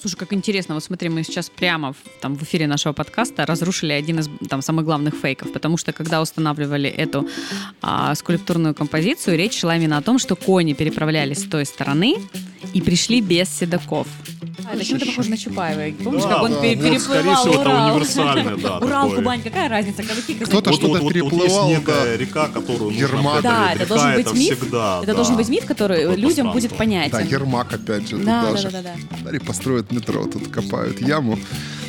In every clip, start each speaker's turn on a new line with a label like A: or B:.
A: Слушай, как интересно. Вот смотри, мы сейчас прямо в, там, в эфире нашего подкаста разрушили один из там, самых главных фейков, потому что когда устанавливали эту а, скульптурную композицию, речь шла именно о том, что кони переправлялись с той стороны и пришли без седаков. А, это чем-то похоже на Чапаева. Помнишь, как он
B: ну,
A: переплывал
B: скорее всего, это
A: Урал?
B: универсальный, да,
A: Урал. Кубань, какая разница? Казаки.
C: Кто-то что-то
B: есть
C: переплывал,
B: некая
C: да.
B: река, которую нужно
C: Ермак.
A: Да, это должен быть миф. Это должен быть миф, который людям будет понятен.
C: Да, Ермак опять же.
A: да, да, да.
C: Смотри, построят метро. Тут копают яму,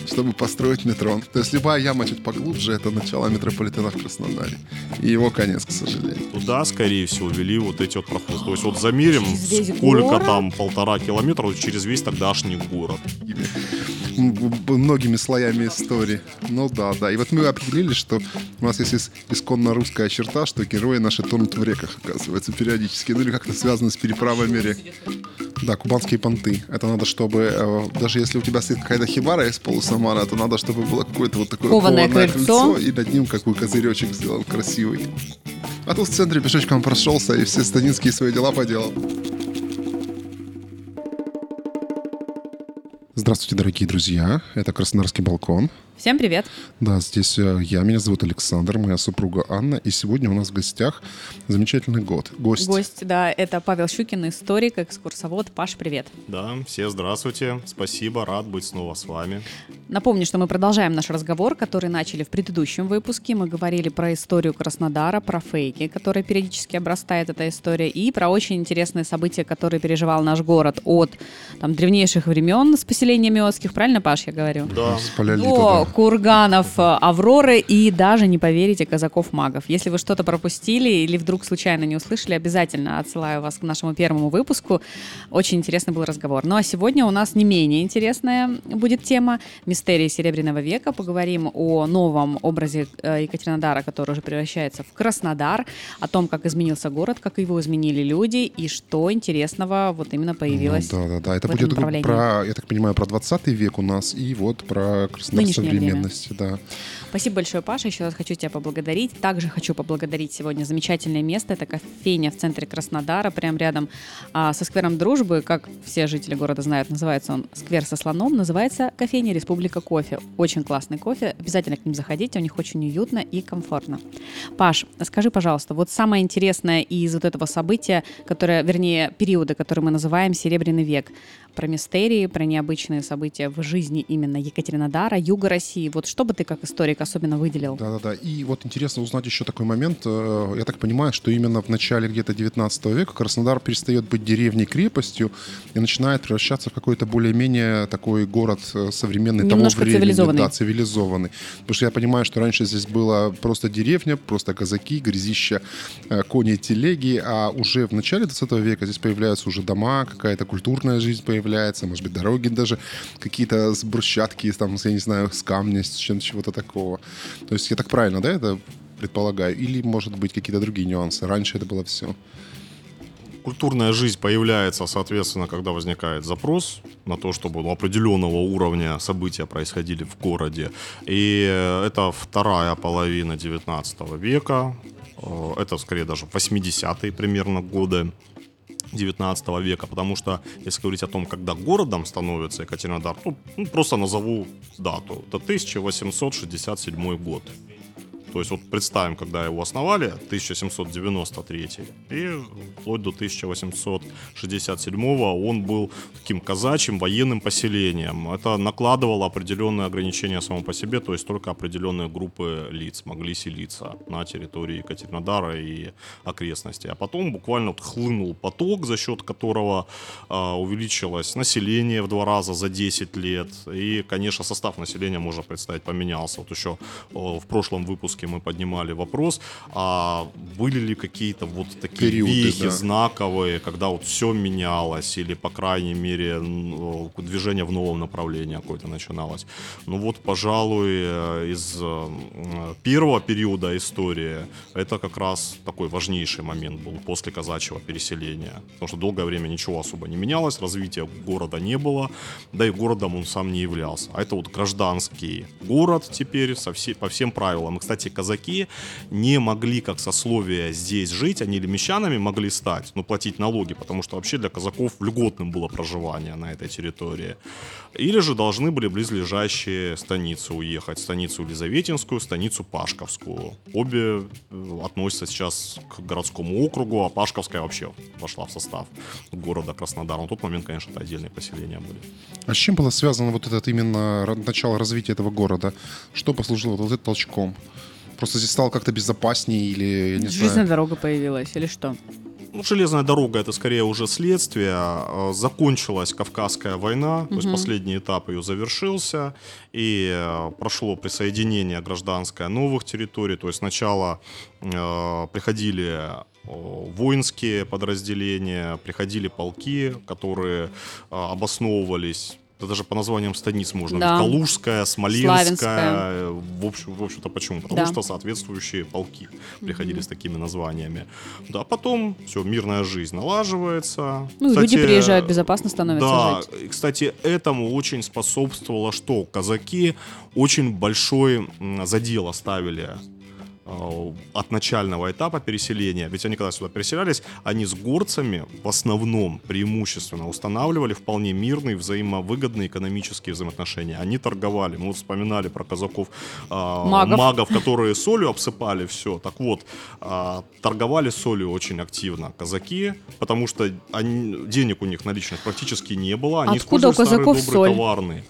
C: чтобы построить метро. То есть любая яма чуть поглубже, это начало метрополитена в Краснодаре. И его конец, к сожалению.
B: Туда, скорее всего, вели вот эти вот проходы. То есть вот замерим, сколько
A: город?
B: там, полтора километра, вот через весь тогдашний город.
C: Многими слоями истории. Ну да, да. И вот мы определили, что у нас есть ис- исконно русская черта, что герои наши тонут в реках, оказывается, периодически. Ну или как-то связано с переправами рек. Да, кубанские понты. Это надо, чтобы, э, даже если у тебя стоит какая-то хибара из полусамана, то надо, чтобы было какое-то вот такое
A: Кованое крыльцо.
C: и над ним какой козыречек сделан красивый. А тут в центре пешочком прошелся и все станинские свои дела поделал. Здравствуйте, дорогие друзья. Это Краснодарский балкон.
A: Всем привет.
C: Да, здесь э, я, меня зовут Александр, моя супруга Анна, и сегодня у нас в гостях замечательный год. Гость.
A: Гость, да, это Павел Щукин, историк, экскурсовод. Паш, привет.
B: Да, все здравствуйте, спасибо, рад быть снова с вами.
A: Напомню, что мы продолжаем наш разговор, который начали в предыдущем выпуске. Мы говорили про историю Краснодара, про фейки, которые периодически обрастает эта история, и про очень интересные события, которые переживал наш город от там, древнейших времен с поселениями Миотских. Правильно, Паш, я говорю?
B: Да,
A: До
C: да.
A: Курганов э, Авроры и даже, не поверите, казаков-магов. Если вы что-то пропустили или вдруг случайно не услышали, обязательно отсылаю вас к нашему первому выпуску. Очень интересный был разговор. Ну а сегодня у нас не менее интересная будет тема «Мистерии Серебряного века». Поговорим о новом образе э, Екатеринодара, который уже превращается в Краснодар, о том, как изменился город, как его изменили люди и что интересного вот именно появилось
C: Ну, да, да, да. Это будет про, я так понимаю, про 20 век у нас и вот про Краснодар
A: Нынешнее время.
C: современности, да.
A: Спасибо большое, Паша. Еще раз хочу тебя поблагодарить. Также хочу поблагодарить сегодня замечательное место. Это кофейня в центре Краснодара, прямо рядом а, со сквером Дружбы. Как все жители города знают, называется он сквер со слоном. Называется кофейня Республика Кофе. Очень классный кофе. Обязательно к ним заходите. У них очень уютно и комфортно. Паш, скажи, пожалуйста, вот самое интересное из вот этого события, которое, вернее, периода, который мы называем Серебряный век, про мистерии, про необычные события в жизни именно Екатеринодара, юга России. Вот что бы ты как историк особенно выделил?
C: Да-да-да. И вот интересно узнать еще такой момент. Э, Я так понимаю, что именно в начале где-то 19 века Краснодар перестает быть деревней-крепостью и начинает превращаться в какой-то более-менее такой город э, современный
A: Немножко
C: того времени.
A: цивилизованный.
C: Да, цивилизованный. Потому что я понимаю, что раньше здесь была просто деревня, просто казаки, грязища, э, кони, телеги, а уже в начале 20 века здесь появляются уже дома, какая-то культурная жизнь появляется, может быть, дороги даже какие-то с брусчатки, там, я не знаю, с камня, с чем-то чего-то такого. То есть я так правильно, да, это предполагаю? Или, может быть, какие-то другие нюансы? Раньше это было все.
B: Культурная жизнь появляется, соответственно, когда возникает запрос на то, чтобы ну, определенного уровня события происходили в городе. И это вторая половина 19 века, э, это скорее даже 80-е примерно годы. 19 века, потому что, если говорить о том, когда городом становится Екатеринодар, то ну, просто назову дату. Это 1867 год. То есть вот представим, когда его основали, 1793, и вплоть до 1867 он был таким казачьим военным поселением. Это накладывало определенные ограничения само по себе, то есть только определенные группы лиц могли селиться на территории Екатеринодара и окрестностей. А потом буквально вот хлынул поток, за счет которого а, увеличилось население в два раза за 10 лет. И, конечно, состав населения, можно представить, поменялся. Вот еще о, в прошлом выпуске мы поднимали вопрос, а были ли какие-то вот такие
C: Периоды,
B: вехи
C: да.
B: знаковые, когда вот все менялось, или, по крайней мере, н- о, движение в новом направлении какое-то начиналось. Ну вот, пожалуй, э, из э, первого периода истории это как раз такой важнейший момент был после казачьего переселения. Потому что долгое время ничего особо не менялось, развития города не было, да и городом он сам не являлся. А это вот гражданский город теперь со все, по всем правилам. И, кстати, кстати, казаки не могли как сословие здесь жить, они или мещанами могли стать, но платить налоги, потому что вообще для казаков льготным было проживание на этой территории. Или же должны были близлежащие станицы уехать. Станицу Елизаветинскую, станицу Пашковскую. Обе э, относятся сейчас к городскому округу, а Пашковская вообще вошла в состав города Краснодар. На тот момент, конечно, это отдельные поселения были.
C: А с чем было связано вот этот именно начало развития этого города? Что послужило вот этим толчком? Просто здесь стало как-то безопаснее или, я не
A: Железная
C: знаю...
A: дорога появилась или что?
B: Ну, железная дорога это скорее уже следствие. Э, Закончилась Кавказская война, то есть последний этап ее завершился, и э, прошло присоединение гражданское новых территорий. То есть сначала э, приходили э, воинские подразделения, приходили полки, которые э, обосновывались. Это даже по названиям станиц можно
A: Да.
B: Калужская, Смоленская.
A: Славянская.
B: В, общем, в общем-то, почему? Потому
A: Да.
B: что соответствующие полки приходили с такими названиями. Да, потом все, мирная жизнь налаживается.
A: Ну, и люди приезжают, безопасно становится
B: да,
A: жить.
B: и, кстати, этому очень способствовало, что казаки очень большой задел оставили от начального этапа переселения. Ведь они когда сюда переселялись, они с горцами в основном преимущественно устанавливали вполне мирные, взаимовыгодные экономические взаимоотношения. Они торговали. Мы вот вспоминали про казаков э,
A: Магов.
B: магов, которые солью обсыпали все. Так вот, а, торговали солью очень активно казаки, потому что они- денег у них наличных практически не было. Они
A: Откуда у казаков соль?
B: товарные.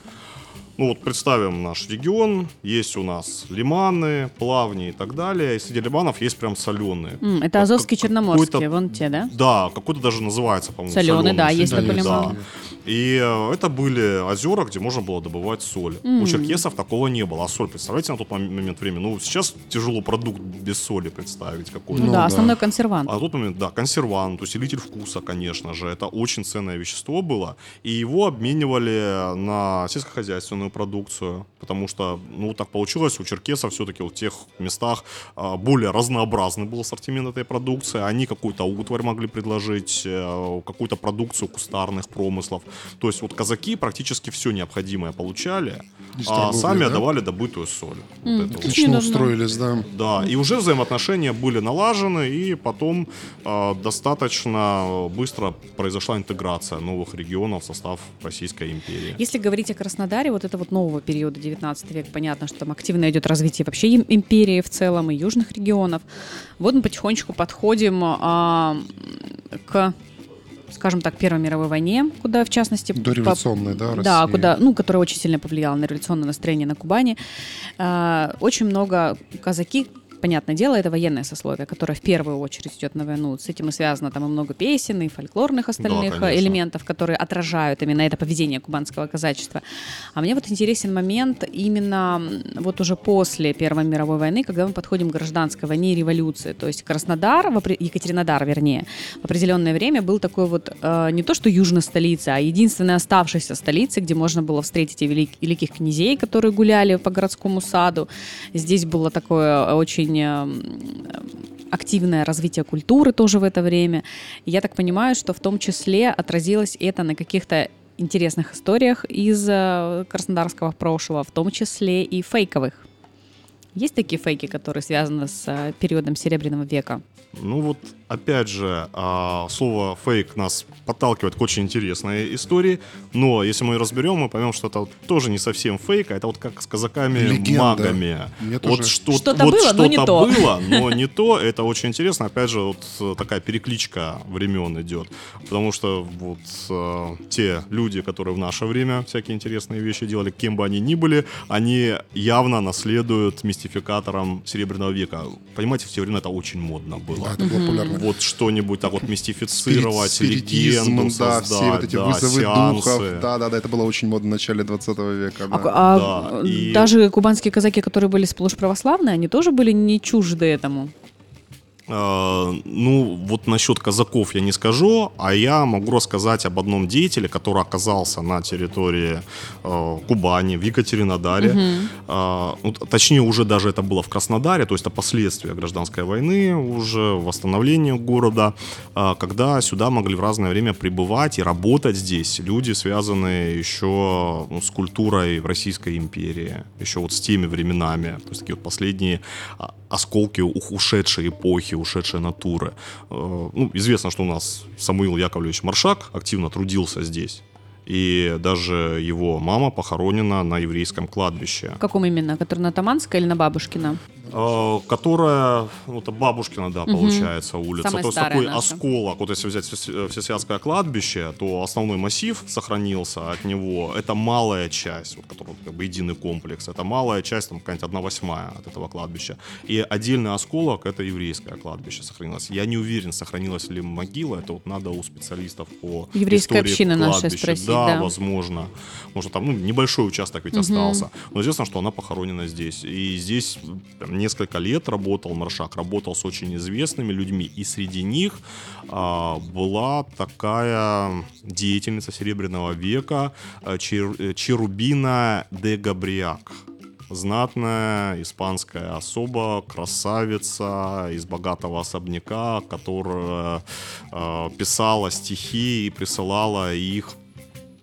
B: Ну вот представим наш регион, есть у нас лиманы, плавни и так далее. И среди лиманов есть прям соленые.
A: М, Это
B: Как-
A: Черноморские,
B: какой-то-
A: вон те, да?
B: Да, какой-то даже называется, по-моему,
A: Солёный, да, есть
B: да,
C: такой
B: да.
C: лиман.
B: И э, это были озера, где можно было добывать соль. У черкесов такого не было. А соль, представляете, на тот мом- момент времени? Ну, сейчас тяжело продукт без соли представить какой-то.
A: Ну,
C: Ну
A: да,
C: да.
A: основной консервант.
B: А на тот момент, да, консервант, усилитель вкуса, конечно же. Это очень ценное вещество было. И его обменивали на сельскохозяйственную продукцию. Потому что, ну, так получилось, у черкесов все-таки в тех местах а, более разнообразный был ассортимент этой продукции. Они какую-то утварь могли предложить, э, какую-то продукцию кустарных промыслов. То есть вот казаки практически все необходимое получали, а сами
C: да?
B: отдавали добытую соль. Вот это вот.
C: Отлично
A: нужно.
C: устроились, да.
B: Да, и уже взаимоотношения были налажены, и потом э, достаточно быстро произошла интеграция новых регионов в состав Российской империи.
A: Если говорить о Краснодаре, вот это вот нового периода 19 век, понятно, что там активно идет развитие вообще им- империи в целом и южных регионов. Вот мы потихонечку подходим а, к скажем так, Первой мировой войне, куда, в частности... по-
C: Дореволюционная, да,
A: Да,
C: Россия.
A: куда, ну, которая очень сильно повлияла на революционное настроение на Кубани. А, Очень много казаки понятное дело, это военное сословие, которое в первую очередь идет на войну. С этим и связано там и много песен, и фольклорных остальных
B: конечно.
A: элементов, которые отражают именно это поведение кубанского казачества. А мне вот интересен момент именно вот уже после Первой мировой войны, когда мы подходим к гражданской войне и революции. То есть Краснодар, Екатеринодар, вернее, в определенное время был такой вот э, не то что южная столица, а единственная оставшаяся столица, где можно было встретить и велик- великих князей, которые гуляли по городскому саду. Здесь было такое очень э, активное развитие культуры тоже в это время. И я так понимаю, что в том числе отразилось это на каких-то интересных историях из э, краснодарского прошлого, в том числе и фейковых. Есть такие фейки, которые связаны с э, периодом Серебряного века?
B: Ну вот, опять же, а, слово фейк нас подталкивает к очень интересной истории, но если мы ее разберем, мы поймем, что это тоже не совсем фейк, а это вот как с казаками-магами. Вот
C: тоже-
B: что,
A: Что-то
B: вот
A: было, но не
B: что-то
A: то.
B: было, но не то. Это очень интересно. Опять же, вот э, такая перекличка времен идет. Потому что вот э, те люди, которые в наше время всякие интересные вещи делали, кем бы они ни были, они явно наследуют мистификаторам Серебряного века. Понимаете, в те времена это очень модно было.
C: Да, это было популярно.
B: Вот что-нибудь так вот мистифицировать,
C: Спиритизм,
B: легенду
C: да,
B: создать,
C: все вот эти
B: да,
C: вызовы
B: сеансы.
C: духов. Да, да, да, это было очень модно в начале 20 века.
A: А,
C: да.
A: а,
B: Да,
A: э,
B: и-
A: даже кубанские казаки, которые были сплошь православные, они тоже были не чужды этому.
B: Э, ну, вот насчет казаков я не скажу, а я могу рассказать об одном деятеле, который оказался на территории э, Кубани, в Екатеринодаре. Угу. Э, ну, точнее, уже даже это было в Краснодаре, то есть это последствия гражданской войны, уже восстановление города, э, когда сюда могли в разное время прибывать и работать здесь люди, связанные еще ну, с культурой Российской империи, еще вот с теми временами, то есть такие вот последние а, осколки ушедшей эпохи, ушедшей натуры. Э, ну, известно, что у нас Самуил Яковлевич Маршак активно трудился здесь. И даже его мама похоронена на еврейском кладбище.
A: В каком именно? Который на Таманской или на Бабушкина?
B: Э, которая, ну, это Бабушкина, да, угу. получается, улица.
A: Самая
B: то есть
A: такой
B: наша. осколок, вот если взять Всесвятское кладбище, то основной массив сохранился от него. Это малая часть, вот, который как бы единый комплекс. Это малая часть, там какая-нибудь одна восьмая от этого кладбища. И отдельный осколок, это еврейское кладбище сохранилось. Я не уверен, сохранилась ли могила, это вот надо у специалистов по
A: Еврейская община наша спросить,
B: да, да, возможно. Может, там ну, небольшой участок ведь угу. остался. Но известно, что она похоронена здесь. И здесь там, несколько лет работал Маршак, работал с очень известными людьми. И среди них а, была такая деятельница Серебряного века а, Чер, Черубина де Габриак знатная испанская особа, красавица из богатого особняка, которая э, писала стихи и присылала их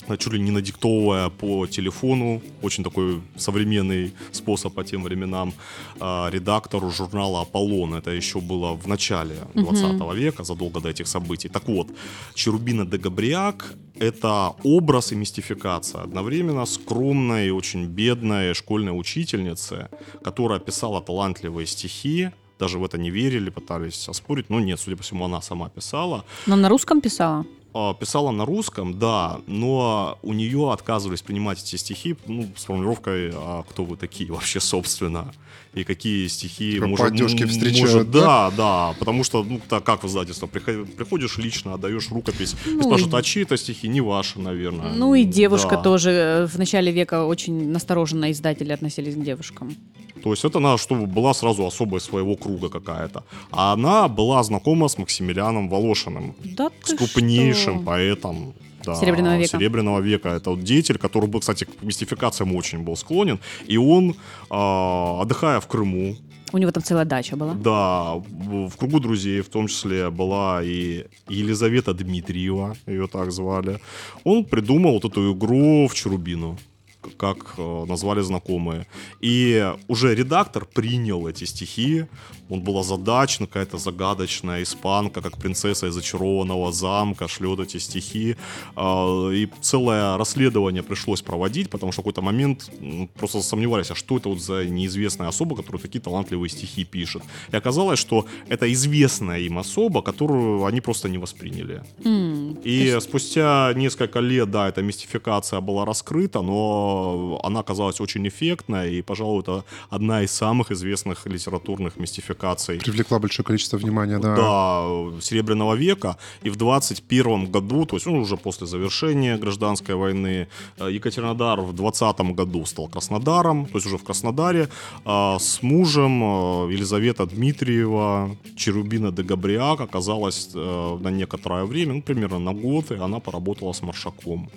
B: чуть ли не надиктовывая по телефону, очень такой современный способ по тем временам, а, редактору журнала «Аполлон». Это еще было в начале 20 угу. века, задолго до этих событий. Так вот, Черубина де Габриак — это образ и мистификация. Одновременно скромной, очень бедной школьной учительницы, которая писала талантливые стихи, даже в это не верили, пытались оспорить, но нет, судя по всему, она сама писала.
A: Но на русском писала?
B: А, писала на русском, да, но у нее отказывались принимать эти стихи, ну, с формулировкой, а кто вы такие вообще, собственно, и какие стихи
C: как может, поддержки встречают, может,
B: да? Да, да, потому что, ну, так как в издательство, приходишь лично, отдаешь рукопись, ну, и спрашивают, а чьи это стихи, не ваши, наверное.
A: Ну и девушка да. тоже, э, в начале века очень настороженно издатели относились к девушкам.
B: То есть это надо, чтобы была сразу особая своего круга какая-то. А она была знакома с Максимилианом Волошиным.
A: Да
B: с крупнейшим что? поэтом да,
A: Серебряного века.
B: Серебряного века. Это вот деятель, который был, кстати, к мистификациям очень был склонен. И он, э, отдыхая в Крыму,
A: у него там целая дача была.
B: Да, в кругу друзей в том числе была и Елизавета Дмитриева, ее так звали. Он придумал вот эту игру в Чарубину как э, назвали знакомые. И уже редактор принял эти стихи, он был озадачен, какая-то загадочная испанка, как принцесса из очарованного замка, шлет эти стихи. Э, и целое расследование пришлось проводить, потому что в какой-то момент просто сомневались, а что это вот за неизвестная особа, которая такие талантливые стихи пишет. И оказалось, что это известная им особа, которую они просто не восприняли.
A: Mm,
B: и есть... спустя несколько лет, да, эта мистификация была раскрыта, но она оказалась очень эффектная, и, пожалуй, это одна из самых известных литературных мистификаций.
C: Привлекла большое количество внимания, да.
B: Да, Серебряного века. И в 21 году, то есть ну, уже после завершения гражданской войны, э, Екатеринодар в 20 году стал Краснодаром, то есть уже в Краснодаре, а с мужем э, Елизавета Дмитриева, Черубина де Габриак оказалась э, на некоторое время, ну, примерно на год, и она поработала с Маршаком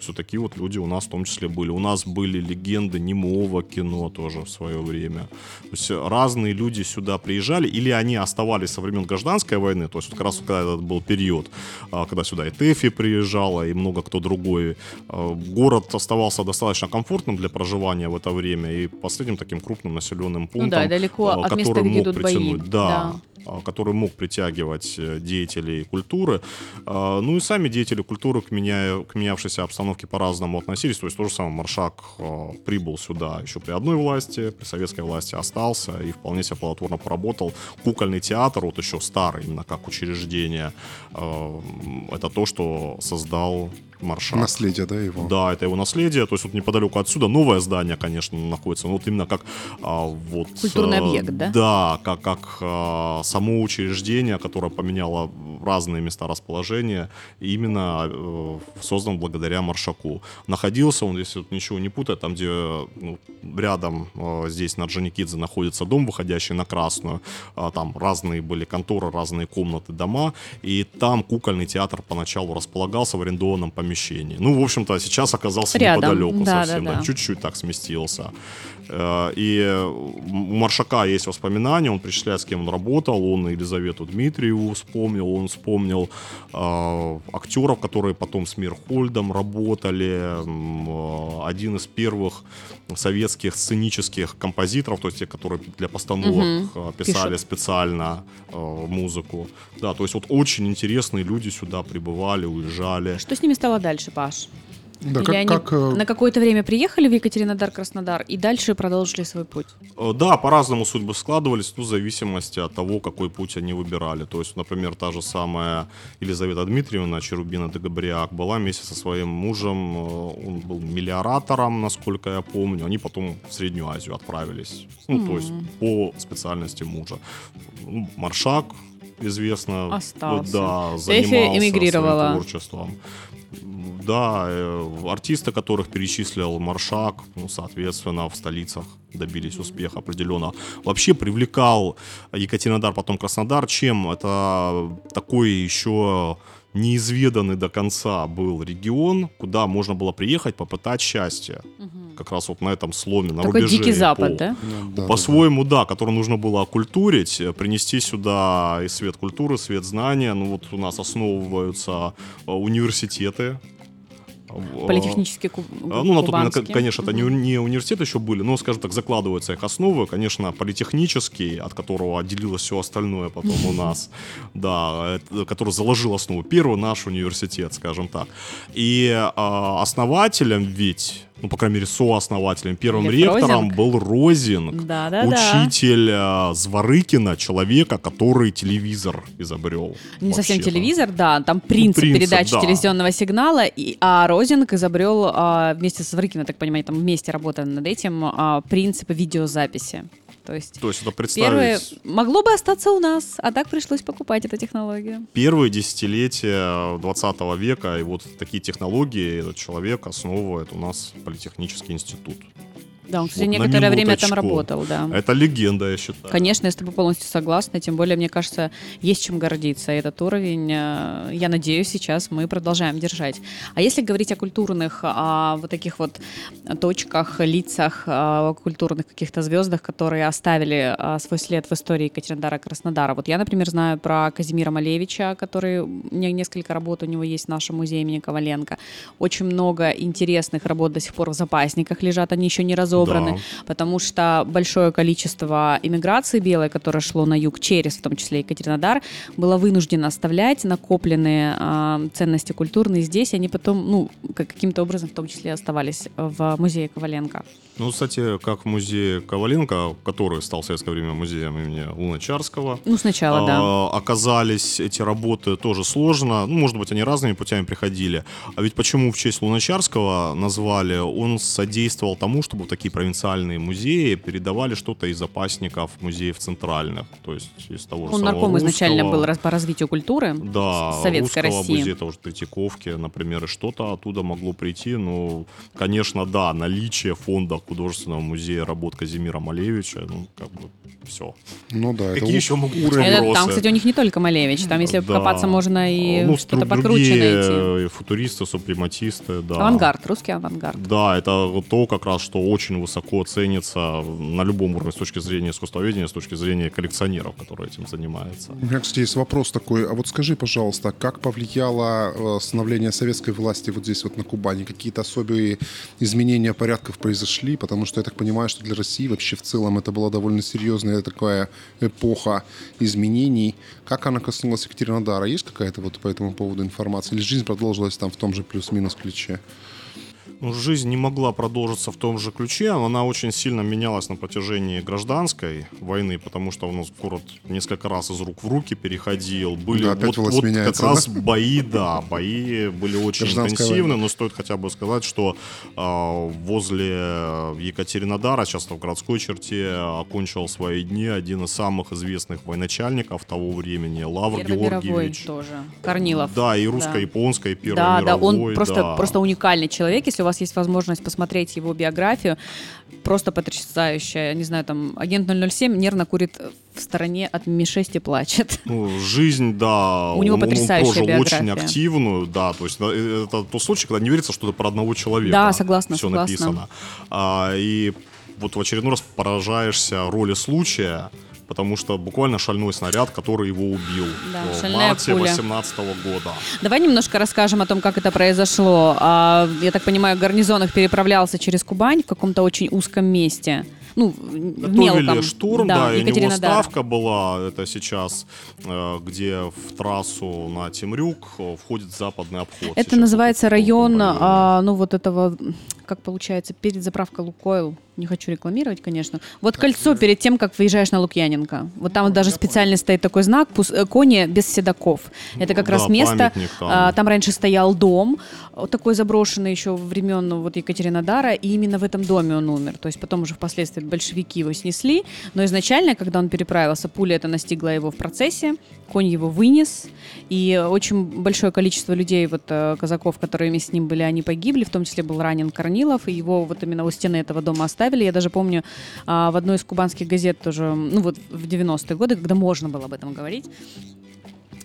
B: все такие вот люди у нас в том числе были. У нас были легенды немого кино тоже в свое время. То есть разные люди сюда приезжали, или они оставались со времен гражданской войны, то есть вот как раз когда этот был период, а, когда сюда и Тэфи приезжала, и много кто другой. А, город оставался достаточно комфортным для проживания в это время, и последним таким крупным населенным пунктом, ну
A: да, далеко
B: а,
A: от места, идут
B: притянуть.
A: Бои.
B: Да, да который мог притягивать э, деятелей культуры. Ну и сами деятели культуры к, меня, к менявшейся обстановке по-разному относились. То есть тот же самый Маршак прибыл сюда еще при одной власти, при советской власти остался и вполне себе плодотворно поработал. Кукольный театр, вот еще старый, именно как учреждение, это то, что создал Маршак.
C: Наследие, да, его?
B: Да, это его наследие. То есть вот неподалеку отсюда новое здание, конечно, находится. Но вот именно как а, вот...
A: Культурный
B: а,
A: объект, да?
B: Да, как, как а, само учреждение, которое поменяло разные места расположения, именно а, создан благодаря Маршаку. Находился он, если вот ничего не путать, там, где ну, рядом а, здесь на Джаникидзе находится дом, выходящий на Красную. А, там разные были конторы, разные комнаты, дома. И там кукольный театр поначалу располагался в арендованном помещении. Ну, в общем-то, сейчас оказался
A: Рядом.
B: неподалеку
A: Да,
B: совсем,
A: да,
B: да. чуть-чуть так сместился. Э, И у Маршака есть воспоминания, он причисляет, с кем он работал, он Елизавету Дмитриеву вспомнил, он вспомнил э, актеров, которые потом с Мирхольдом работали, э, один из первых советских сценических композиторов, то есть те, которые для постановок э, писали
A: Пишут.
B: специально э, музыку. Да, то есть вот очень интересные люди сюда прибывали, уезжали.
A: Что с ними стало дальше, Паш?
C: Да,
A: Или
C: как,
A: они
C: как, э,
A: на какое-то время приехали в Екатеринодар, Краснодар и дальше продолжили свой путь?
B: Э, Да, по-разному судьбы складывались, ну, в зависимости от того, какой путь они выбирали. То есть, например, та же самая Елизавета Дмитриевна Черубина де Габриак была вместе со своим мужем, э, он был миллиоратором, насколько я помню. Они потом в Среднюю Азию отправились, ну, то есть по специальности мужа. Ну, Маршак, известно,
A: Остался.
B: да, занимался
A: эмигрировала.
B: своим творчеством. Да, э, артисты, которых перечислил Маршак, ну, соответственно, в столицах добились успеха определенного. Вообще привлекал Екатеринодар, потом Краснодар, чем это такой еще неизведанный до конца был регион, куда можно было приехать, попытать счастье. Как раз вот на этом сломе, на
A: Такой
B: рубеже
A: дикий запад, да?
C: ну, да, да,
B: По-своему, да, который нужно было окультурить, э, принести сюда и свет культуры, свет знания. Ну вот у нас основываются э, университеты. Э,
A: Политехнический ку-
B: а, Ну, на тот момент, конечно, это не, университеты еще были, но, скажем так, закладываются их основы. Конечно, политехнический, от которого отделилось все остальное потом у нас, да, который заложил основу. Первый наш университет, скажем так. И а, основателем ведь, ну, по крайней мере, сооснователем, первым
A: Лев
B: ректором
A: Розинг.
B: был Розинг.
A: Да-да-да.
B: Учитель а, Зворыкина, человека, который телевизор изобрел.
A: Не совсем телевизор, да, там принцип,
B: принцип,
A: передачи
B: да.
A: телевизионного сигнала, и, а Розинг изобрел а, вместе со Сварыкиным, так понимаю, там вместе работали над этим, а, принципы видеозаписи. То есть
B: То есть это
A: первое
B: представить...
A: могло бы остаться у нас, а так пришлось покупать эту технологию.
B: первые десятилетия 20 века, и вот такие технологии этот человек основывает у нас политехнический институт.
A: Да, он, кстати,
B: Вот
A: некоторое время там работал, да.
B: Это легенда, я считаю.
A: Конечно, я с тобой полностью согласна, тем более, мне кажется, есть чем гордиться. Этот уровень, э, я надеюсь, сейчас мы продолжаем держать. А если говорить о культурных, о вот таких вот точках, лицах, о культурных каких-то звездах, которые оставили а, свой след в истории Екатеринодара и Краснодара. Вот я, например, знаю про Казимира Малевича, который, несколько работ у него есть в нашем музее имени Коваленко. Очень много интересных работ до сих пор в запасниках лежат, они еще не разобраны,
B: Да.
A: потому что большое количество иммиграции белой, которое шло на юг через, в том числе Екатеринодар, было вынуждено оставлять накопленные а, ценности культурные здесь, и они потом, ну, как- каким-то образом в том числе оставались в музее Коваленко.
B: Ну, кстати, как в музее Коваленко, который стал в советское время музеем имени Луначарского,
A: Ну, сначала, да.
B: а, оказались эти работы тоже сложно. Ну, может быть, они разными путями приходили. А ведь почему в честь Луначарского назвали? Он содействовал тому, чтобы такие провинциальные музеи передавали что-то из запасников музеев центральных. То есть из того же
A: Он
B: самого
A: нарком изначально
B: русского.
A: был раз- по развитию культуры
B: Да,
A: Советской
B: русского
A: России.
B: музея того же Третьяковки, например, и что-то оттуда могло прийти. Ну, конечно, да, наличие фонда художественного музея работ Казимира Малевича, ну, как бы, все.
C: Ну да, это
B: Какие
C: у-
B: еще могут быть
C: уровень-
A: Это, там, кстати, у них не только Малевич, там, если
B: Да.
A: копаться, можно и
B: Ну,
A: что-то покруче
B: другие,
A: найти.
B: футуристы, супрематисты, да.
A: Авангард, русский авангард.
B: Да, это то, как раз, что очень высоко ценится на любом уровне с точки зрения искусствоведения, с точки зрения коллекционеров, которые этим занимаются.
C: У меня, кстати, есть вопрос такой. А вот скажи, пожалуйста, как повлияло э, становление советской власти вот здесь вот на Кубани? Какие-то особые изменения порядков произошли? Потому что я так понимаю, что для России вообще в целом это была довольно серьезная такая эпоха изменений. Как она коснулась Екатеринодара? Есть какая-то вот по этому поводу информация? Или жизнь продолжилась там в том же плюс-минус ключе?
B: Ну, жизнь не могла продолжиться в том же ключе. Она очень сильно менялась на протяжении гражданской войны, потому что у нас город несколько раз из рук в руки переходил. Были
C: Да,
B: вот, вот
C: меняется,
B: как раз
C: да?
B: бои, да, бои были очень
C: Гражданская
B: интенсивны,
C: война.
B: но стоит хотя бы сказать, что а, возле Екатеринодара, часто в городской черте, окончил свои дни один из самых известных военачальников того времени, Лавр
A: Первый
B: Георгиевич.
A: тоже. Корнилов.
B: Да, и русско-японской, и Первой
A: Да, да,
B: мировой.
A: он просто,
B: да.
A: просто уникальный человек. Если у вас есть возможность посмотреть его биографию, просто потрясающая. Не знаю, там, агент 007 нервно курит в стороне от Ми-6 и плачет.
B: Ну, жизнь, да,
A: У него
B: он, он
A: потрясающая
B: прожил
A: биография.
B: очень активную, да, то есть э, это тот случай, когда не верится, что это про одного человека.
A: Да, согласна,
B: Все
A: согласна.
B: написано. А, и вот в очередной раз поражаешься роли случая, потому что буквально шальной снаряд, который его убил
A: Да,
B: в марте
A: пуля.
B: 18 года.
A: Давай немножко расскажем о том, как это произошло. А, Я так понимаю, гарнизон их переправлялся через Кубань в каком-то очень узком месте. Ну,
B: Готовили
A: мелком.
B: штурм, да, и у него ставка была, это сейчас, э, где в трассу на Темрюк э, входит западный обход.
A: Это называется район, а, ну вот этого, как получается, перед заправкой Лукойл. Не хочу рекламировать, конечно. Вот кольцо перед тем, как выезжаешь на Лукьяненко. Вот там даже специально стоит такой знак э, «Кони без седаков». Это как
B: Да,
A: раз место.
B: памятник там.
A: а, Там раньше стоял дом, вот такой заброшенный еще времен ну, вот Екатеринодара, и именно в этом доме он умер. То есть потом уже впоследствии большевики его снесли, но изначально, когда он переправился, пуля это настигла его в процессе, конь его вынес, и очень большое количество людей, вот э, казаков, которые вместе с ним были, они погибли, в том числе был ранен Корнилов, и его вот именно у стены этого дома оставили. Я даже помню а, в одной из кубанских газет тоже, ну вот в 90-е годы, когда можно было об этом говорить,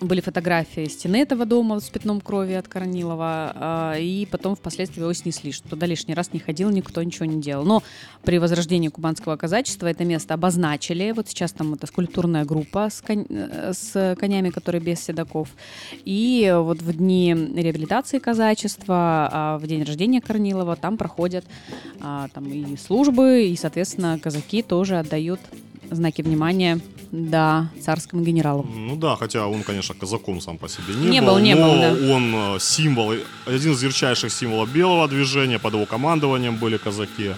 A: были фотографии стены этого дома с пятном крови от Корнилова, а, и потом впоследствии его снесли, что туда лишний раз не ходил, никто ничего не делал. Но при возрождении кубанского казачества это место обозначили. Вот сейчас там это скульптурная группа с, кон- э, с конями, которые без седаков. И вот в дни реабилитации казачества, а в день рождения Корнилова там проходят а, там и службы, и, соответственно, казаки тоже отдают знаки внимания, да, царскому генералу.
B: Ну да, хотя он, конечно, казаком сам по себе не,
A: Не
B: был,
A: был, не
B: но
A: был, да.
B: он э, символ, один из ярчайших символов белого движения, под его командованием были казаки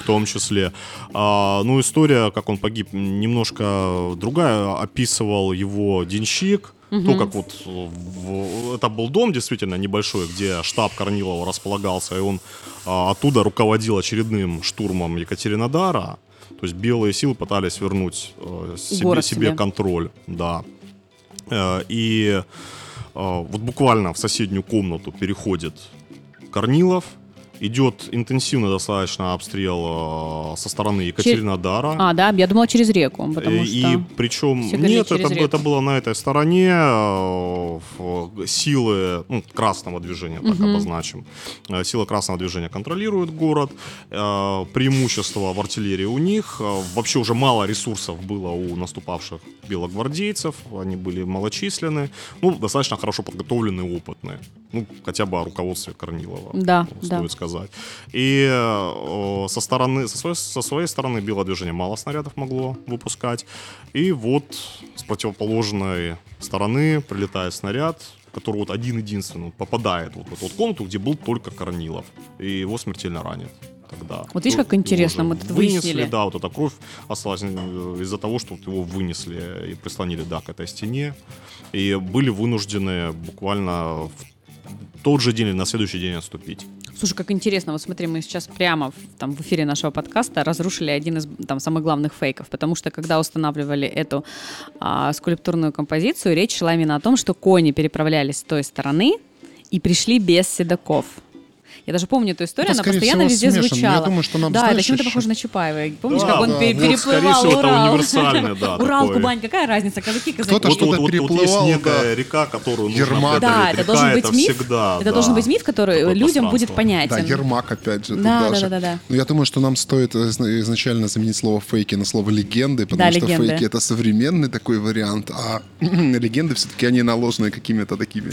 B: в том числе. А, ну, история, как он погиб, немножко другая. Описывал его денщик, то, как вот в- это был дом действительно небольшой, где штаб Корнилова располагался, и он а, оттуда руководил очередным штурмом Екатеринодара. То есть белые силы пытались вернуть э, себе,
A: Город
B: себе
A: себе.
B: контроль, да. Э, И э, вот буквально в соседнюю комнату переходит Корнилов, идет интенсивный достаточно обстрел э, со стороны Екатеринодара.
A: А, да, я думала через реку, потому
B: Э,
A: что...
B: И причем нет,
A: через
B: это,
A: реку.
B: это было на этой стороне э, силы ну, красного движения, так
A: Мгм.
B: обозначим. Сила красного движения контролирует город. Преимущество в артиллерии у них. Вообще уже мало ресурсов было у наступавших белогвардейцев. Они были малочисленны. Ну, достаточно хорошо подготовленные опытные. Ну, хотя бы о руководстве Корнилова
A: Да,
B: стоит
A: да.
B: сказать. И э, со стороны, со своей, со своей стороны белое движение мало снарядов могло выпускать. И вот с противоположной стороны прилетает снаряд, который вот один-единственный попадает вот в эту вот комнату, где был только Корнилов. И его смертельно ранит. Тогда.
A: Вот видишь, как интересно, мы тут
B: вынесли,
A: выяснили.
B: да, вот эта кровь осталась из-за того, что вот его вынесли и прислонили, да, к этой стене. И были вынуждены буквально в тот же день или на следующий день отступить.
A: Слушай, как интересно, вот смотри, мы сейчас прямо в, там, в эфире нашего подкаста разрушили один из там, самых главных фейков, потому что когда устанавливали эту а, скульптурную композицию, речь шла именно о том, что кони переправлялись с той стороны и пришли без седаков. Я даже помню эту историю,
C: Это,
A: она постоянно
C: всего,
A: везде
C: смешано.
A: звучала.
C: Я думаю, что нам,
A: да,
C: знаешь,
A: это чем-то
C: еще-
A: похоже на Чапаева. Помнишь,
B: Да,
A: как он
B: да, вот, скорее
A: переплывал
B: это
A: Урал?
B: универсальный, да,
A: Урал. Кубань, какая разница? Казаки, казаки.
C: Кто-то
B: Вот,
C: что-то
B: вот, вот, вот есть
C: переплывал,
B: некая
C: да.
B: река, которую нужно
C: Ермак.
A: Да, это должен быть миф.
B: всегда,
A: это
B: да.
A: должен быть миф, который людям будет понятен.
C: Да, Ермак, опять же.
A: Да, да, да, да, да.
C: Но я думаю, что нам стоит изна- изначально заменить слово фейки на слово легенды, потому что фейки это современный такой вариант, а легенды все-таки они наложены какими-то такими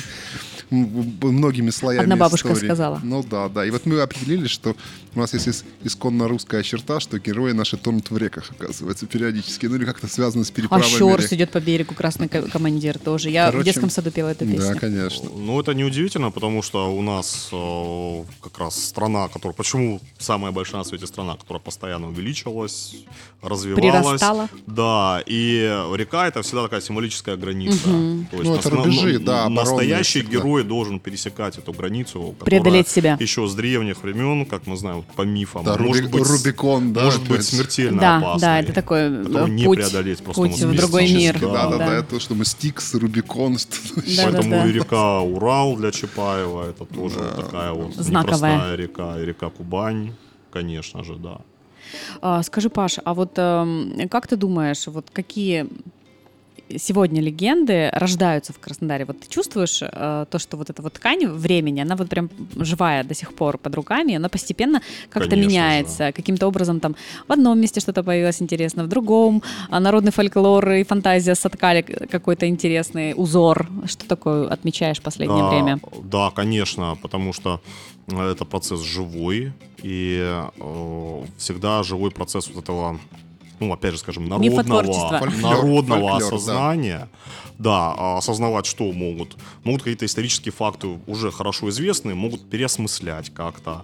C: многими слоями
A: Одна бабушка
C: истории.
A: сказала.
C: Ну да, да. И вот мы определили, что у нас есть ис- исконно русская черта, что герои наши тонут в реках, оказывается, периодически. Ну или как-то связано с
A: А
C: переправами.
A: Щорс
C: рек.
A: идет по берегу, красный ко- командир тоже. Я в
C: Короче,
A: детском саду пела эту песню.
C: Да, конечно.
B: Ну, это неудивительно, потому что у нас э, как раз страна, которая... Почему самая большая на свете страна, которая постоянно увеличивалась, развивалась.
A: Прирастала.
B: Да, и река — это всегда такая символическая граница. То
C: Ну, это рубежи, да, оборонные
B: Настоящий
C: всегда.
B: Герой должен пересекать эту границу.
A: Преодолеть себя.
B: Еще с древних времен, как мы знаем, по мифам.
C: Да,
B: может
C: Руби-
B: быть,
C: Рубикон, да,
B: Может быть смертельно
A: Да,
B: опасный.
A: да, это такой э,
B: не
A: путь,
B: преодолеть просто
A: путь в другой мир.
C: Да, да,
A: Да.
C: да, это что мы Стикс, Рубикон,
A: Да,
B: Поэтому
A: да, да.
B: река Урал для Чапаева это тоже вот такая вот
A: Знаковая.
B: непростая река. И река Кубань, конечно же, да.
A: А, скажи, Паш, а вот эм, как ты думаешь, вот какие сегодня легенды рождаются в Краснодаре? Вот ты чувствуешь э, то, что вот эта вот ткань времени, она вот прям живая до сих пор под руками, она постепенно как-то меняется, каким-то образом там в одном месте что-то появилось интересно, в другом а народный фольклор и фантазия соткали какой-то интересный узор. Что такое отмечаешь в последнее
B: Да,
A: время?
B: Да, конечно, потому что э, это процесс живой, и э, всегда живой процесс вот этого, ну, опять же, скажем, народного, народного
C: фольклор, да.
B: осознания. Да, а осознавать, что могут. Могут какие-то исторические факты уже хорошо известные, могут переосмыслять как-то.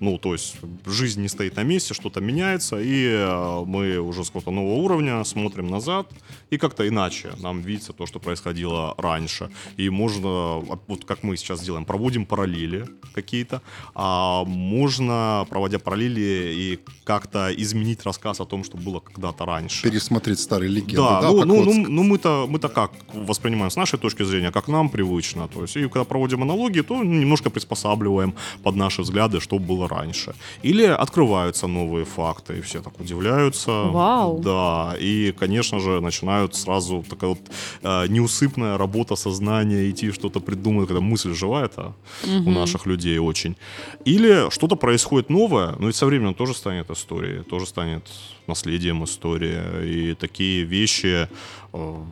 B: Ну, то есть жизнь не стоит на месте, что-то меняется, и э, мы уже с какого-то нового уровня смотрим назад, и как-то иначе нам видится то, что происходило раньше. И можно, а, вот как мы сейчас делаем, проводим параллели какие-то, а можно, проводя параллели, и как-то изменить рассказ о том, что было когда-то раньше.
C: пересмотреть старые легенды.
B: Да,
C: Да,
B: ну, ну,
C: вот
B: ну, ну мы-то, мы-то как воспринимаем с нашей точки зрения, как нам привычно. То есть, и когда проводим аналогии, то немножко приспосабливаем под наши взгляды, что было раньше. Или открываются новые факты, и все так удивляются.
A: Вау.
B: Да, и, конечно же, начинают сразу такая вот э, неусыпная работа сознания, идти что-то придумать, когда мысль живая-то у наших людей очень. Или что-то происходит новое, но ведь со временем тоже станет историей, тоже станет наследием истории. И такие вещи, э,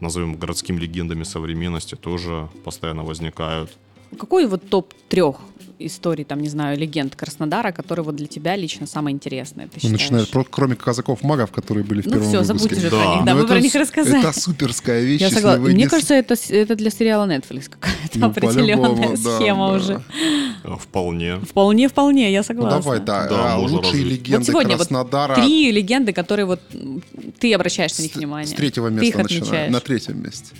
B: назовем городскими легендами современности, тоже постоянно возникают.
A: Какой вот топ трех историй, там, не знаю, легенд Краснодара, которые вот для тебя лично самые интересные, ты
C: Ну, начиная, про- кроме казаков-магов, которые были в
A: Ну
C: первом
A: все,
C: выпуске.
A: забудь уже
B: Да.
A: про них, да,
C: Ну,
A: мы
C: это
A: про них рассказали.
C: Это суперская вещь.
A: Я согласна. Мне
C: не
A: кажется, это, это для сериала Netflix какая-то
C: Ну,
A: определенная
C: да,
A: схема
C: да.
A: уже.
B: Э, Вполне.
A: Вполне, вполне, я
C: Ну,
A: согласна.
C: давай, да.
B: Да,
C: а, лучшие
B: развить.
C: легенды
A: Вот сегодня вот
C: Краснодара.
A: Три легенды, которые вот ты обращаешь на них внимание.
C: С третьего места
A: отмечаешь.
C: На третьем месте.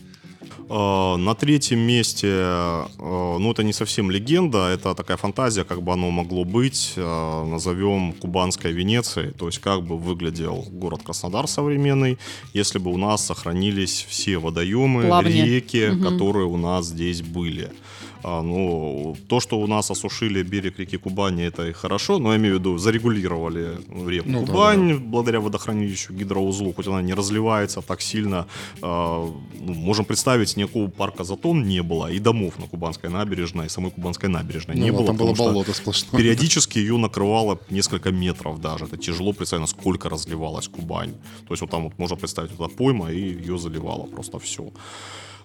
B: Э, На третьем месте, э, ну это не совсем легенда, это такая фантазия, как бы оно могло быть, э, назовем Кубанской Венецией, то есть как бы выглядел город Краснодар современный, если бы у нас сохранились все водоемы,
A: Плавни.
B: реки, которые у нас здесь были. А, ну, то, что у нас осушили берег реки Кубани, это и хорошо, но я имею в виду, зарегулировали реку
C: Ну да,
B: Кубань благодаря водохранилищу, гидроузлу, хоть она не разливается так сильно. а, ну, можем представить, никакого парка Затон не было, и домов на Кубанской набережной, и самой Кубанской набережной
C: Ну,
B: не было.
C: там было болото сплошное.
B: Периодически ее накрывало несколько метров даже. Это тяжело представить, насколько разливалась Кубань. То есть вот там вот можно представить, вот эта пойма, и ее заливало просто все.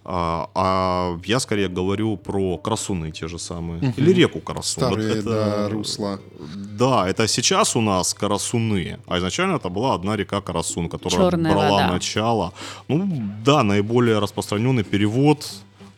B: А, а я скорее говорю про Красуны те же самые. Или реку Карасун. Вот
C: Старые,
B: это-
C: да, русла.
B: Да, это сейчас у нас Карасуны, а изначально это была одна река Карасун, которая
A: Чёрная
B: брала
A: вода.
B: начало. Ну да, наиболее распространенный перевод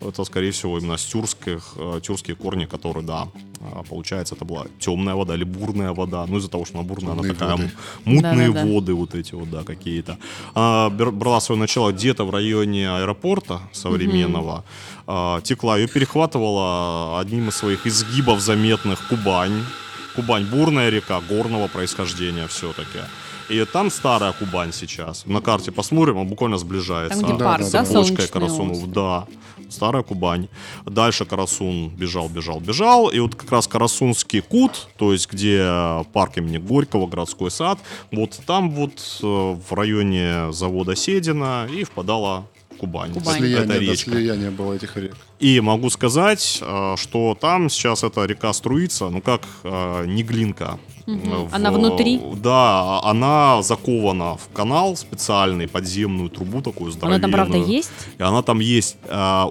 B: это, скорее всего, именно с тюркских, э, тюркские корни, которые, да, а, получается, это была темная вода или бурная вода. Ну, из-за того, что она бурная, она
C: Мутные
B: такая
C: воды.
B: мутные
A: Да-да-да.
B: воды вот эти вот, да, какие-то. А, бер- брала свое начало где-то в районе аэропорта современного. А, текла, ее перехватывала одним из своих изгибов заметных Кубань. Кубань бурная река, горного происхождения все-таки. И там старая Кубань сейчас. На карте посмотрим, он буквально сближается.
A: Там, где
C: Да,
A: парк,
C: да,
A: да,
C: да.
A: Солнечный
B: Карасунов, да. Старая Кубань. Дальше Карасун бежал, бежал, бежал. И вот как раз Карасунский кут, то есть где парк имени Горького, городской сад, вот там вот э, в районе завода Седина и впадала Кубань.
A: Кубань.
B: Это
C: Слияние, да,
B: речка.
C: слияние было этих рек.
B: И могу сказать, э, что там сейчас эта река струится, ну как э, Неглинка. Э,
A: Она внутри?
B: Да, она закована в канал специальный, подземную трубу такую
A: Она
B: здоровенную.
A: там, правда, есть?
B: И она там есть.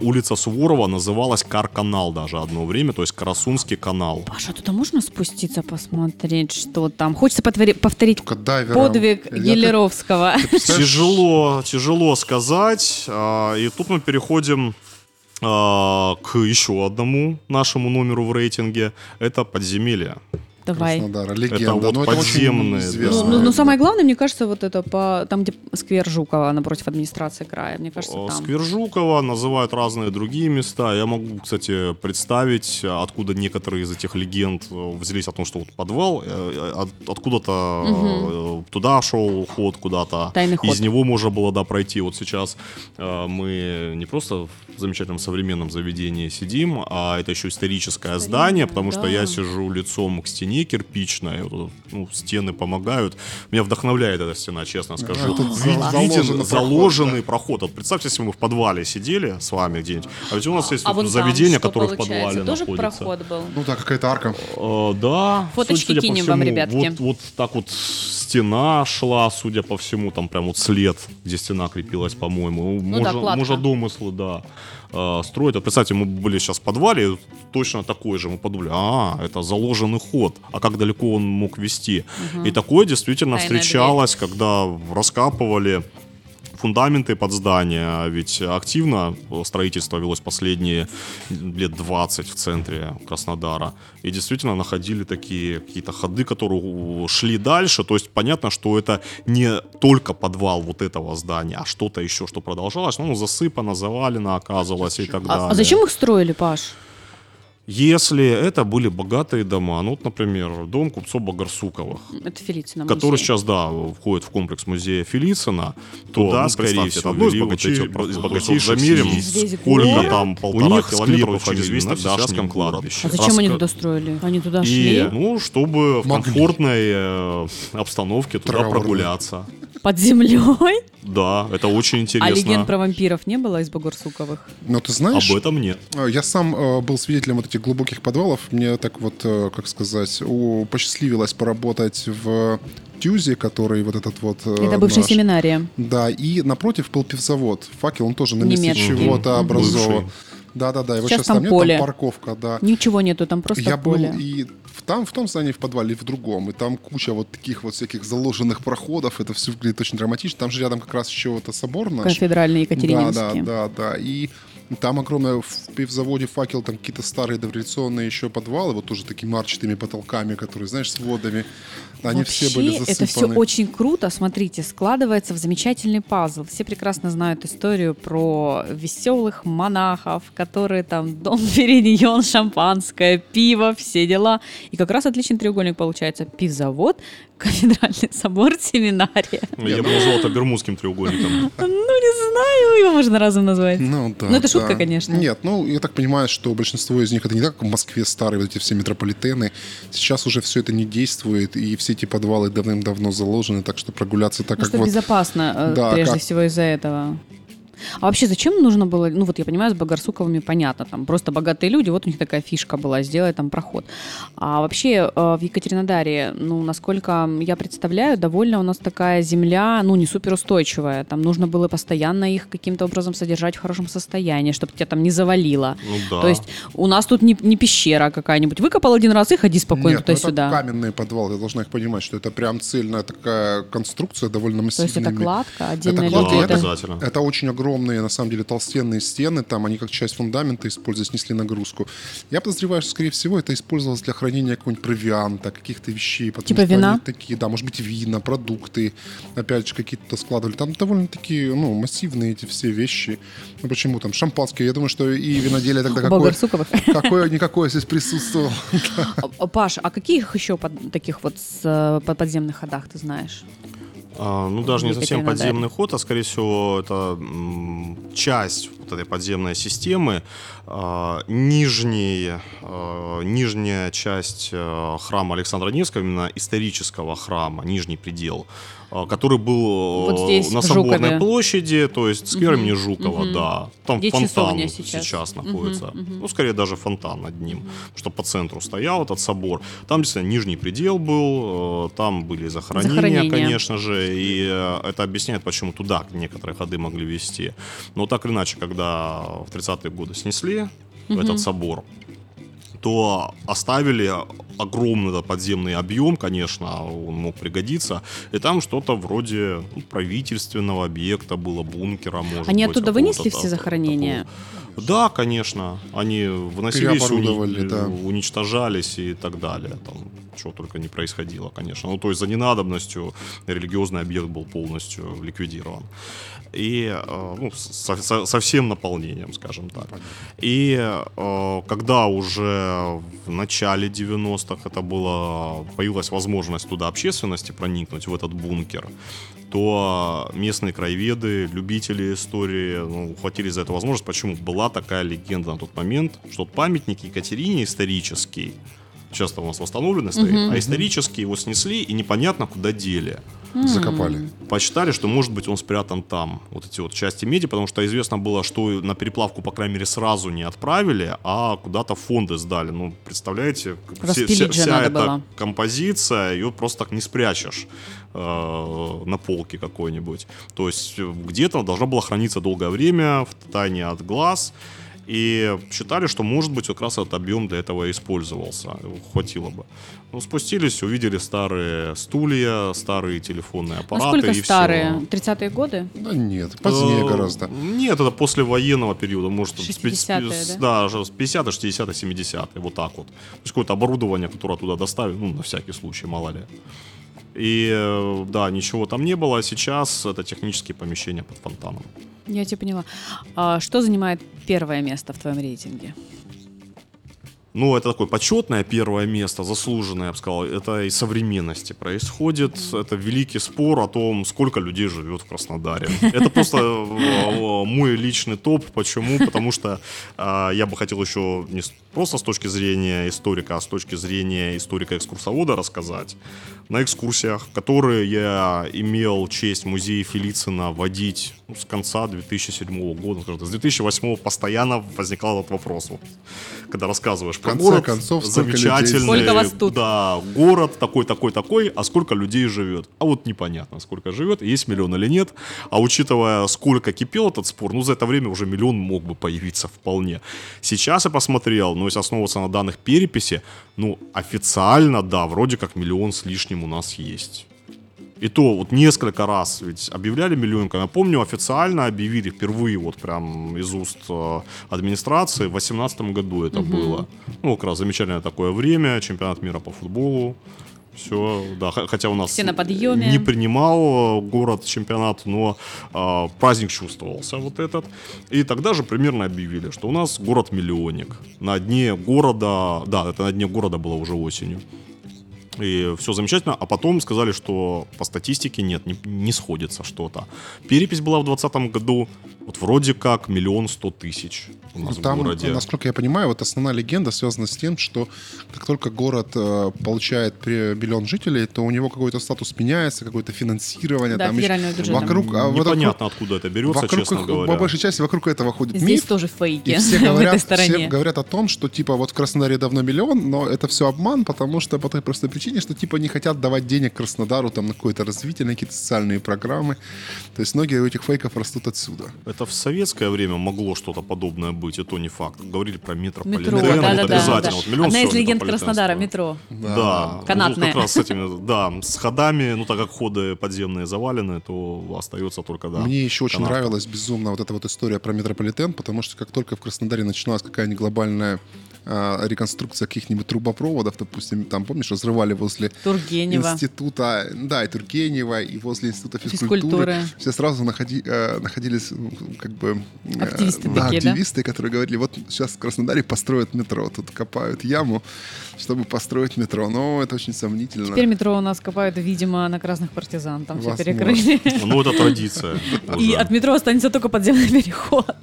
B: Улица Суворова называлась Кар-канал даже одно время, то есть Карасунский канал.
A: Паша, туда можно спуститься посмотреть, что там? Хочется потвори- повторить
C: дайвером.
A: подвиг
C: Я так-
A: Елеровского.
B: Тяжело, тяжело сказать. А, И тут мы переходим а, к еще одному нашему номеру в рейтинге. Это подземелье.
A: Давай.
C: Краснодара. Легенда.
B: вот
C: Ну, это очень
B: подземные, да.
A: Ну, ну, ну, самое главное, мне кажется, вот это по там, где сквер Жукова напротив администрации края. Мне кажется,
B: Э,
A: там.
B: Сквер Жукова называют разные другие места. Я могу, кстати, представить, откуда некоторые из этих легенд э, взялись о том, что вот подвал, э, от- откуда-то э, туда шел ход куда-то.
A: Тайный ход.
B: Из него можно было, да, пройти. Вот сейчас мы не просто в замечательном современном заведении сидим, а это еще историческое здание, потому что
A: да.
B: я сижу лицом к стене кирпичной, вот, ну, стены помогают. Меня вдохновляет эта стена, честно скажу.
C: А за-
B: виден
C: заложенный
B: заложенный проход. Вот представьте, если мы в подвале сидели с вами где-нибудь, а ведь у нас есть
A: А
B: вот
A: там
B: заведение,
A: что
B: которое в подвале
A: Тоже
B: находится.
A: проход был.
C: Ну да, какая-то арка.
B: Э, да.
A: Фоточки
B: судя по
A: кинем вам,
B: всему,
A: ребятки.
B: Вот, вот так вот стена шла, судя по всему, там прям вот след, где стена крепилась, по-моему.
A: Ну да,
B: можно,
A: кладка.
B: можно домыслы, да, э, строить. А представьте, мы были сейчас в подвале, точно такой же. Мы подумали, а, это заложенный ход. А как далеко он мог вести? И такое действительно
A: Тайная
B: встречалось, когда раскапывали фундаменты под здание, а ведь активно строительство велось последние лет 20 в центре Краснодара. И действительно находили такие какие-то ходы, которые шли дальше. То есть понятно, что это не только подвал вот этого здания, а что-то еще, что продолжалось. Ну, засыпано, завалено оказывалось и так
A: А,
B: далее.
A: а зачем их строили, Паш?
B: Если это были богатые дома, ну вот, например, дом купцов Богарсуковых,
A: Это Фелицина
B: который
A: музей.
B: сейчас, да, входит в комплекс музея Фелицина, то,
D: Туда,
B: ну,
D: скорее всего,
B: одно из,
D: вот
B: богачей-
D: эти-
B: из богатейших
D: замерим.
A: Весь
B: сколько
A: город.
B: там,
D: У
B: полтора
D: них
B: километра
D: склепы
B: фамилии
D: через
B: на
D: тогдашнем
B: тогдашнем
D: городе.
B: кладбище.
A: А зачем они
B: Раска-
A: туда строили? Они туда
B: И,
A: шли?
B: ну, чтобы в
C: Могли.
B: комфортной э, обстановке туда
C: Траурной.
B: прогуляться.
A: Под землей?
B: Да, это очень
A: А
B: интересно.
A: легенд про вампиров не было из Богорсуковых?
C: Но ты знаешь,
B: Об этом нет.
C: э, я сам э, был свидетелем вот этих глубоких подвалов. Мне так вот, э, как сказать, у- посчастливилось поработать в Тюзе, который вот этот вот... э,
A: Это бывшая
C: наш-
A: семинария.
C: Да, и напротив был пивзавод. Факел, он тоже на месте чего-то образован.
B: Бывший.
C: Да-да-да, его
A: Сейчас
C: сейчас
A: там
C: там нет,
A: поле.
C: там парковка, да.
A: Ничего нету, там просто
C: я
A: поле.
C: был и в, там, в том здании, в подвале, и в другом. И там куча вот таких вот всяких заложенных проходов. Это все выглядит очень драматично. Там же рядом как раз еще вот собор наш.
A: Кафедральный
C: Да,
A: Екатерининский.
C: да, да, да. И там огромное в пивзаводе факел, там какие-то старые дореволюционные еще подвалы, вот тоже такими марчатыми потолками, которые, знаешь, с водами. Они
A: Вообще,
C: все были засыпаны.
A: это все очень круто. Смотрите, складывается в замечательный пазл. Все прекрасно знают историю про веселых монахов, которые там дом периньон, шампанское, пиво, все дела. И как раз отличный треугольник получается. Пивзавод, кафедральный собор, семинария.
B: Я бы назвал это Бермудским треугольником.
A: Ну, не знаю, его можно разом назвать.
C: Ну, да,
A: Ну, это шутка,
C: да.
A: конечно.
C: Нет, ну, я так понимаю, что большинство из них это не так, как в Москве старые вот эти все метрополитены. Сейчас уже все это не действует, и все эти подвалы давным-давно заложены, так что прогуляться так,
A: Потому
C: как
A: что
C: вот...
A: безопасно, э,
C: Да,
A: прежде
C: как-
A: всего из-за этого. А вообще зачем нужно было, ну вот я понимаю, с Богарсуковыми понятно, там просто богатые люди, вот у них такая фишка была, сделать там проход. А вообще э, в Екатеринодаре, ну насколько я представляю, довольно у нас такая земля, ну не суперустойчивая, там нужно было постоянно их каким-то образом содержать в хорошем состоянии, чтобы тебя там не завалило.
B: Ну да.
A: То есть у нас тут не, не пещера какая-нибудь, выкопал один раз и ходи спокойно
C: Нет, ну
A: туда-сюда.
C: это каменный подвал, ты должна их понимать, что это прям цельная такая конструкция, довольно
A: То есть
C: массивная.
A: это кладка, отдельная
C: кладка,
B: Да,
A: люди,
C: это-
B: обязательно.
C: Это очень огромные, на самом деле, толстенные стены, там они как часть фундамента используя, снесли нагрузку. Я подозреваю, что, скорее всего, это использовалось для хранения какого-нибудь провианта, каких-то вещей. потому
A: Типа
C: что
A: вина?
C: они такие, да, может быть, вина, продукты, опять же, какие-то складывали. Там довольно-таки, ну, массивные эти все вещи. Ну, почему там шампанское? Я думаю, что и виноделие тогда какое... Какое-никакое здесь присутствовало.
A: А, а, Паш, а каких еще под- таких вот с, э, под- подземных ходах ты знаешь?
B: А, ну, даже не совсем подземный ход, а, скорее всего, это часть вот этой подземной системы э, нижний, э, нижняя часть э, храма Александра Невского, именно исторического храма, нижний предел, э, который был
A: Вот здесь,
B: на Соборной площади, то есть сквер имени Жукова,
A: мгм.
B: да. Там
A: Где
B: фонтан сейчас,
A: сейчас.
B: Находится.
A: мгм.
B: Ну, скорее даже фонтан над ним, что по центру стоял этот собор. Там действительно нижний предел был, э, там были захоронения,
A: Захоронения.
B: конечно же, и э, это объясняет, почему туда некоторые ходы могли вести. Но так или иначе, когда в 30-е годы снесли этот собор, то оставили огромный подземный объем, конечно, он мог пригодиться, и там что-то вроде ну, правительственного объекта было, бункера, может
A: Они
B: быть,
A: оттуда вынесли все захоронения?
B: такого. Да, конечно, они выносились, уни-
C: да.
B: уничтожались и так далее, там чего только не происходило, конечно. Ну, то есть за ненадобностью религиозный объект был полностью ликвидирован. И э, ну, со, со- со всем наполнением, скажем так. И э, когда уже в начале 90-х это было, появилась возможность туда общественности проникнуть, в этот бункер, то местные краеведы, любители истории ну, ухватились за эту возможность. Почему? Была такая легенда на тот момент, что памятник Екатерине исторический, часто у нас восстановленный стоит, а исторически его снесли и непонятно куда дели
C: Закопали.
B: посчитали, что, может быть, он спрятан там, вот эти вот части меди, потому что известно было, что на переплавку, по крайней мере, сразу не отправили, а куда-то фонды сдали. Ну, представляете, вся, вся
A: надо
B: эта
A: было.
B: композиция, ее просто так не спрячешь э, на полке какой-нибудь. То есть э, где-то должна была храниться долгое время, в тайне от глаз, и считали, что, может быть, как раз этот объем для этого использовался. Хватило бы. Ну, спустились, увидели старые стулья, старые телефонные аппараты
A: Насколько
B: и
A: старые?
B: всё.
A: 30-е годы?
C: Да нет, позднее
B: Э,
C: гораздо.
B: Нет, это после военного периода, может, с пи-
A: 60-е,
B: с-
A: да?
B: да, с 50 60 70 вот так вот. То есть какое-то оборудование, которое туда доставили, ну, на всякий случай, мало ли. И э, да, ничего там не было, а сейчас это технические помещения под фонтаном.
A: Я тебя поняла. А что занимает первое место в твоем рейтинге?
B: Ну, это такое почетное первое место, заслуженное, я бы сказал, это из современности происходит. Это великий спор о том, сколько людей живет в Краснодаре. Это просто э, мой личный топ. Почему? Потому что э, я бы хотел еще не просто с точки зрения историка, а с точки зрения историка-экскурсовода рассказать. На экскурсиях, которые я имел честь в музее Фелицина водить ну, с конца 2007 года, с 2008 постоянно возникал этот вопрос. Вот, когда рассказываешь
C: конце
B: город,
C: концов,
B: замечательный,
A: Сколько вас тут?
B: да, город такой, такой, такой, а сколько людей живет? А вот непонятно, сколько живет, есть миллион или нет. А учитывая, сколько кипел этот спор, ну, за это время уже миллион мог бы появиться вполне. Сейчас я посмотрел, но если основываться на данных переписи, ну, официально, да, вроде как миллион с лишним у нас есть. И то вот несколько раз ведь объявляли миллионниками. Я помню, официально объявили впервые вот прям из уст э, администрации. В 2018 году это было. Ну, как раз замечательное такое время, чемпионат мира по футболу. Все, да, хотя у нас
A: Все на подъеме.
B: не принимал э, город чемпионат, но э, праздник чувствовался вот этот. И тогда же примерно объявили, что у нас город-миллионник. На дне города, да, это на дне города было уже осенью. И все замечательно. А потом сказали, что по статистике нет, не, не сходится что-то. Перепись была в 2020 году. Вот вроде как миллион сто тысяч у нас
C: Ну, Там,
B: в городе.
C: насколько я понимаю, вот основная легенда связана с тем, что как только город э, получает при- миллион жителей, то у него какой-то статус меняется, какое-то финансирование.
A: Да,
C: там еще-
A: федерального бюджета.
C: Вокруг, а вот
B: Непонятно, откуда это берется,
C: вокруг,
B: честно
C: их-
B: говоря.
C: по большей части вокруг этого ходит
A: Здесь
C: миф.
A: тоже фейки
C: И все
A: в этой
C: говорят,
A: стороне.
C: все говорят о том, что типа вот в Краснодаре давно миллион, но это все обман, потому что по той простой причине, что типа не хотят давать денег Краснодару там на какое-то развитие, на какие-то социальные программы. То есть многие у этих фейков растут отсюда.
B: Это в советское время могло что-то подобное быть, и то не факт. Говорили про метрополитен,
A: Метро,
B: вот
A: да-да-да.
B: обязательно.
A: да.
B: Вот миллион
A: Одна из легенд Краснодара, метро.
B: Да,
A: Канатная.
B: Ну, как раз с этими, да, с ходами, ну так как ходы подземные завалены, то остается только, да.
C: Мне еще очень
B: канатка.
C: нравилась безумно вот эта вот история про метрополитен, потому что как только в Краснодаре начиналась какая-нибудь глобальная а, реконструкция каких-нибудь трубопроводов, допустим, там, помнишь, разрывали возле
A: Тургенева.
C: института, да, и Тургенева, и возле института физкультуры.
A: Физкультуры.
C: Все сразу находи- э, находились, ну, как бы... э,
A: Активисты
C: да,
A: такие, да?
C: активисты, которые говорили, вот сейчас в Краснодаре построят метро, тут копают яму, чтобы построить метро. Но это очень сомнительно.
A: Теперь метро у нас копают, видимо, на красных партизан. Там все
C: Возможно.
A: перекрыли.
B: Ну, это традиция.
A: И от метро останется только подземный переход.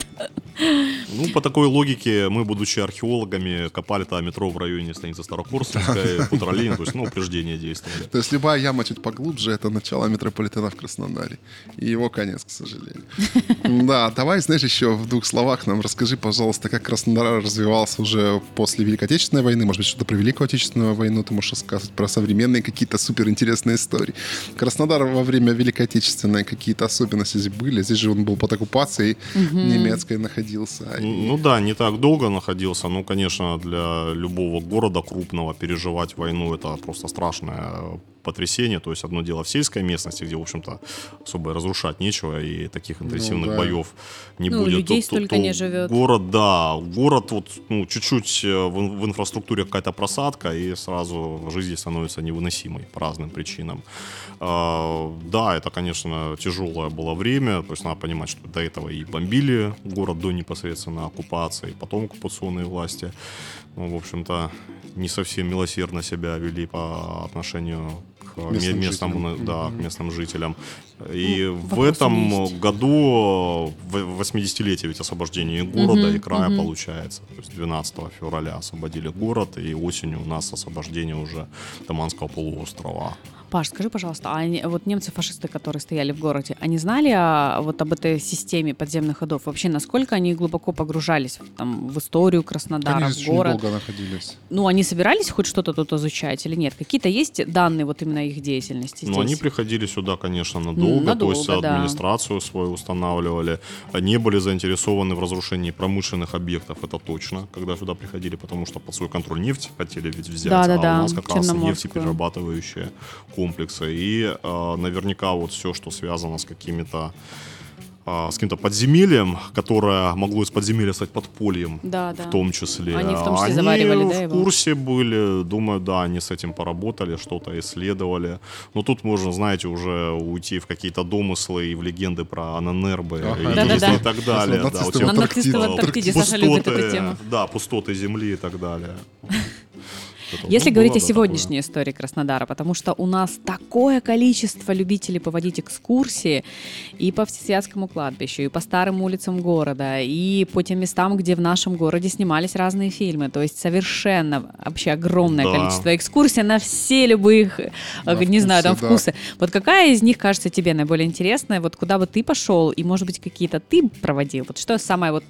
B: Ну, по такой логике, мы, будучи археологами, копали там метро в районе станицы Старокурсовская, Путралин, то есть, ну, упреждения действовали.
C: То есть любая яма чуть поглубже — это начало метрополитена в Краснодаре. И его конец, к сожалению. Да, давай, знаешь, еще в двух словах нам расскажи, пожалуйста, как Краснодар развивался уже после Великой Отечественной войны. Может быть, что-то про Великую Отечественную войну ты можешь рассказать, про современные какие-то суперинтересные истории. Краснодар во время Великой Отечественной какие-то особенности здесь были. Здесь же он был под оккупацией немецкой находился. И-
B: Ну да, не так долго находился. Ну, конечно, для любого города крупного переживать войну это просто страшное потрясение. То есть одно дело в сельской местности, где, в общем-то, особо разрушать нечего, и таких интенсивных
C: да.
B: боев не
A: Ну,
B: будет.
A: людей
B: То- то-
A: столько
B: то
A: не живет.
B: Город, да, город вот, ну, чуть-чуть э, в, в инфраструктуре какая-то просадка, и сразу жизнь становится невыносимой по разным причинам. А, да, это, конечно, тяжелое было время, то есть надо понимать, что до этого и бомбили город до непосредственно оккупации, потом оккупационные власти, ну, в общем-то, не совсем милосердно себя вели по отношению
C: Местным
B: местным,
C: жителям.
B: да, местным жителям. И
A: Ну,
B: в этом
A: есть.
B: году в- 80-летие ведь освобождения города
A: Мгм,
B: и края
A: мгм.
B: получается. То есть 12 февраля освободили город, и осенью у нас освобождение уже Таманского полуострова.
A: Паш, скажи, пожалуйста, а они- вот немцы-фашисты, которые стояли в городе, они знали о, вот об этой системе подземных ходов? Вообще, насколько они глубоко погружались в, там, в историю Краснодара,
C: Они
A: в город?
C: долго находились.
A: Ну, они собирались хоть что-то тут изучать или нет? Какие-то есть данные вот именно их деятельности
B: Но
A: здесь?
B: они приходили сюда, конечно, надолго, то
A: надолго,
B: есть
A: да.
B: администрацию свою устанавливали, не были заинтересованы в разрушении промышленных объектов, это точно, когда сюда приходили, потому что под свой контроль нефть хотели ведь взять,
A: Да-да-да,
B: а у нас как раз нефтеперерабатывающие комплексы. И э, наверняка вот все, что связано с какими-то а, с каким-то подземельем, которое могло из подземелья стать подпольем,
A: Да, да.
B: в том числе.
A: Они в том числе
B: Они
A: заваривали, да,
B: в
A: его?
B: курсе были, думаю, да, они с этим поработали, что-то исследовали. Но тут можно, знаете, уже уйти в какие-то домыслы и в легенды про Ананербы
C: Ага.
B: и,
A: Да-да-да.
B: и так далее. Да,
A: А
B: э,
A: Саша любит эту
B: пустоты. Да, пустоты земли и так далее.
A: Если
B: ну,
A: говорить о сегодняшней истории Краснодара, потому что у нас такое количество любителей поводить экскурсии и по Всесвятскому кладбищу, и по старым улицам города, и по тем местам, где в нашем городе снимались разные фильмы. То есть совершенно вообще огромное
B: Да.
A: количество экскурсий на все любые, их,
C: На
A: э, не знаю, там
C: вкусы, да.
A: вкусы. Вот какая из них кажется тебе наиболее интересная? Вот куда бы ты пошел, и, может быть, какие-то ты проводил? Вот что самое вот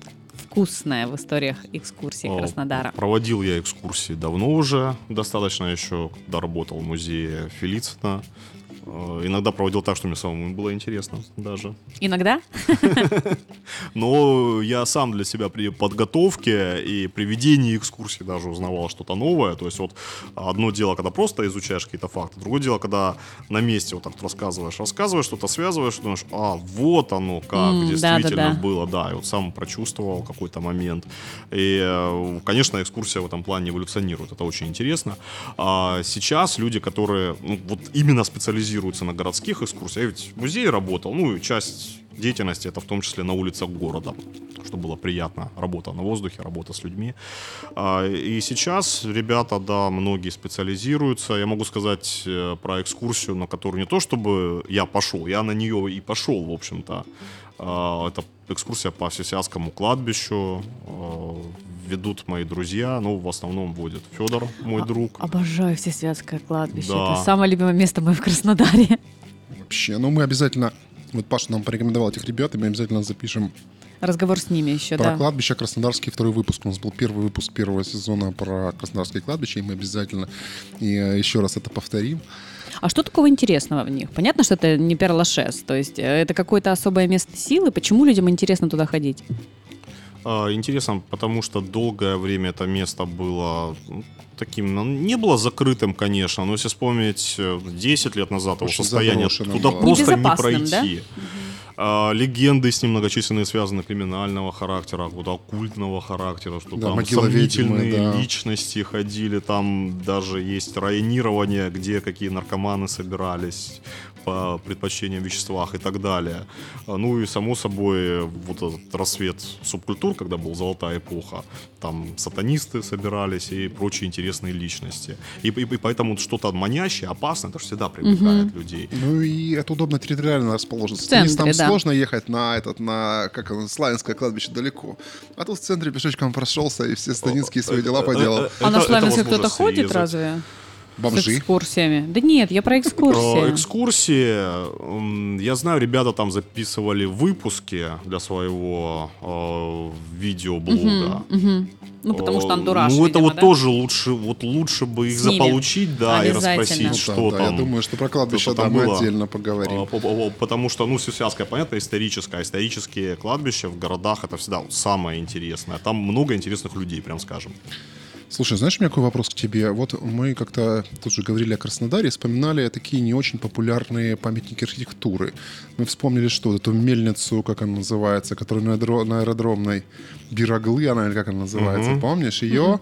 A: вкусное в историях экскурсий
B: О,
A: Краснодара?
B: Проводил я экскурсии давно уже, достаточно еще, когда работал в музее Фелицина. Э, Иногда проводил так, что мне самому было интересно даже.
A: Иногда?
B: Но я сам для себя при подготовке и при ведении экскурсий даже узнавал что-то новое. То есть вот одно дело, когда просто изучаешь какие-то факты, другое дело, когда на месте вот так рассказываешь, рассказываешь, что-то связываешь, думаешь, а, вот оно как действительно было, да, и вот сам прочувствовал какой-то момент. И, э, конечно, экскурсия в этом плане эволюционирует, это очень интересно. А сейчас люди, которые ну, вот именно специализируются на городских экскурсиях, я ведь в музее работал, ну и часть деятельности это в том числе на улицах города, что было приятно, работа на воздухе, работа с людьми. А, И сейчас ребята, да, многие специализируются. Я могу сказать э, про экскурсию, на которую не то чтобы я пошел, я на нее и пошел, в общем-то. А, Это экскурсия по Всесвятскому кладбищу. А, Ведут мои друзья, ну, в основном водит Федор, мой друг.
A: Обожаю Всесвятское кладбище.
B: Да.
A: Это самое любимое место мое в Краснодаре.
C: Вообще, ну мы обязательно... Вот Паша нам порекомендовал этих ребят, и мы обязательно запишем
A: Разговор с ними еще,
C: про
A: да.
C: кладбище Краснодарский второй выпуск. У нас был первый выпуск первого сезона про Краснодарское кладбище, и мы обязательно и, э, еще раз это повторим.
A: А что такого интересного в них? Понятно, что это не перлашес, то есть э, это какое-то особое место силы. Почему людям интересно туда ходить?
B: А, Интересно, потому что долгое время это место было ну, таким, ну, не было закрытым, конечно, но если вспомнить э, 10 лет назад его
C: Очень
B: состояние,
C: заброшено
B: туда
C: было.
B: просто не
A: Небезопасным, да?
B: А, легенды с ним многочисленные связаны криминального характера, вот оккультного характера, что
C: Да,
B: там
C: могила ведьмы,
B: сомнительные
C: да.
B: личности ходили, там даже есть районирование, где какие наркоманы собирались по предпочтениям веществах и так далее. А, Ну и само собой вот этот рассвет субкультур, когда был золотая эпоха, там сатанисты собирались и прочие интересные личности. И, и- и поэтому что-то манящее, опасное, это же всегда привлекает людей.
C: Ну и это удобно территориально расположено.
A: В центре,
C: Сатанистам
A: да.
C: сложно ехать на этот, на, как оно, Славянское кладбище далеко. А тут в центре пешочком прошелся и все станинские свои дела поделал.
A: А на
B: возможно
A: кто-то ходит
B: срезать.
A: Разве? С
C: Бомжи.
A: экскурсиями? Да нет, я про
B: Про
A: экскурсии.
B: экскурсии, я знаю, ребята там записывали выпуски для своего э, видеоблога.
A: Мгм. Ну, потому что антураж,
B: Ну, это
A: видимо,
B: вот
A: да?
B: тоже лучше, вот лучше бы их
A: С ними.
B: заполучить, да, и
A: Обязательно.
B: расспросить,
C: Ну,
B: что
C: да,
B: там.
C: Я думаю, что про кладбище
B: что
C: да,
B: там
C: мы
B: было.
C: отдельно поговорим.
B: А, по- по- Потому что, ну, связка, понятно, историческая. Исторические кладбища в городах это всегда самое интересное. Там много интересных людей, прям скажем.
C: Слушай, знаешь, у меня какой вопрос к тебе? Вот мы как-то тут же говорили о Краснодаре, вспоминали такие не очень популярные памятники архитектуры. Мы вспомнили что? Эту мельницу, как она называется, которая на, аэро- на аэродромной Бираглы, она или как она называется, помнишь ее?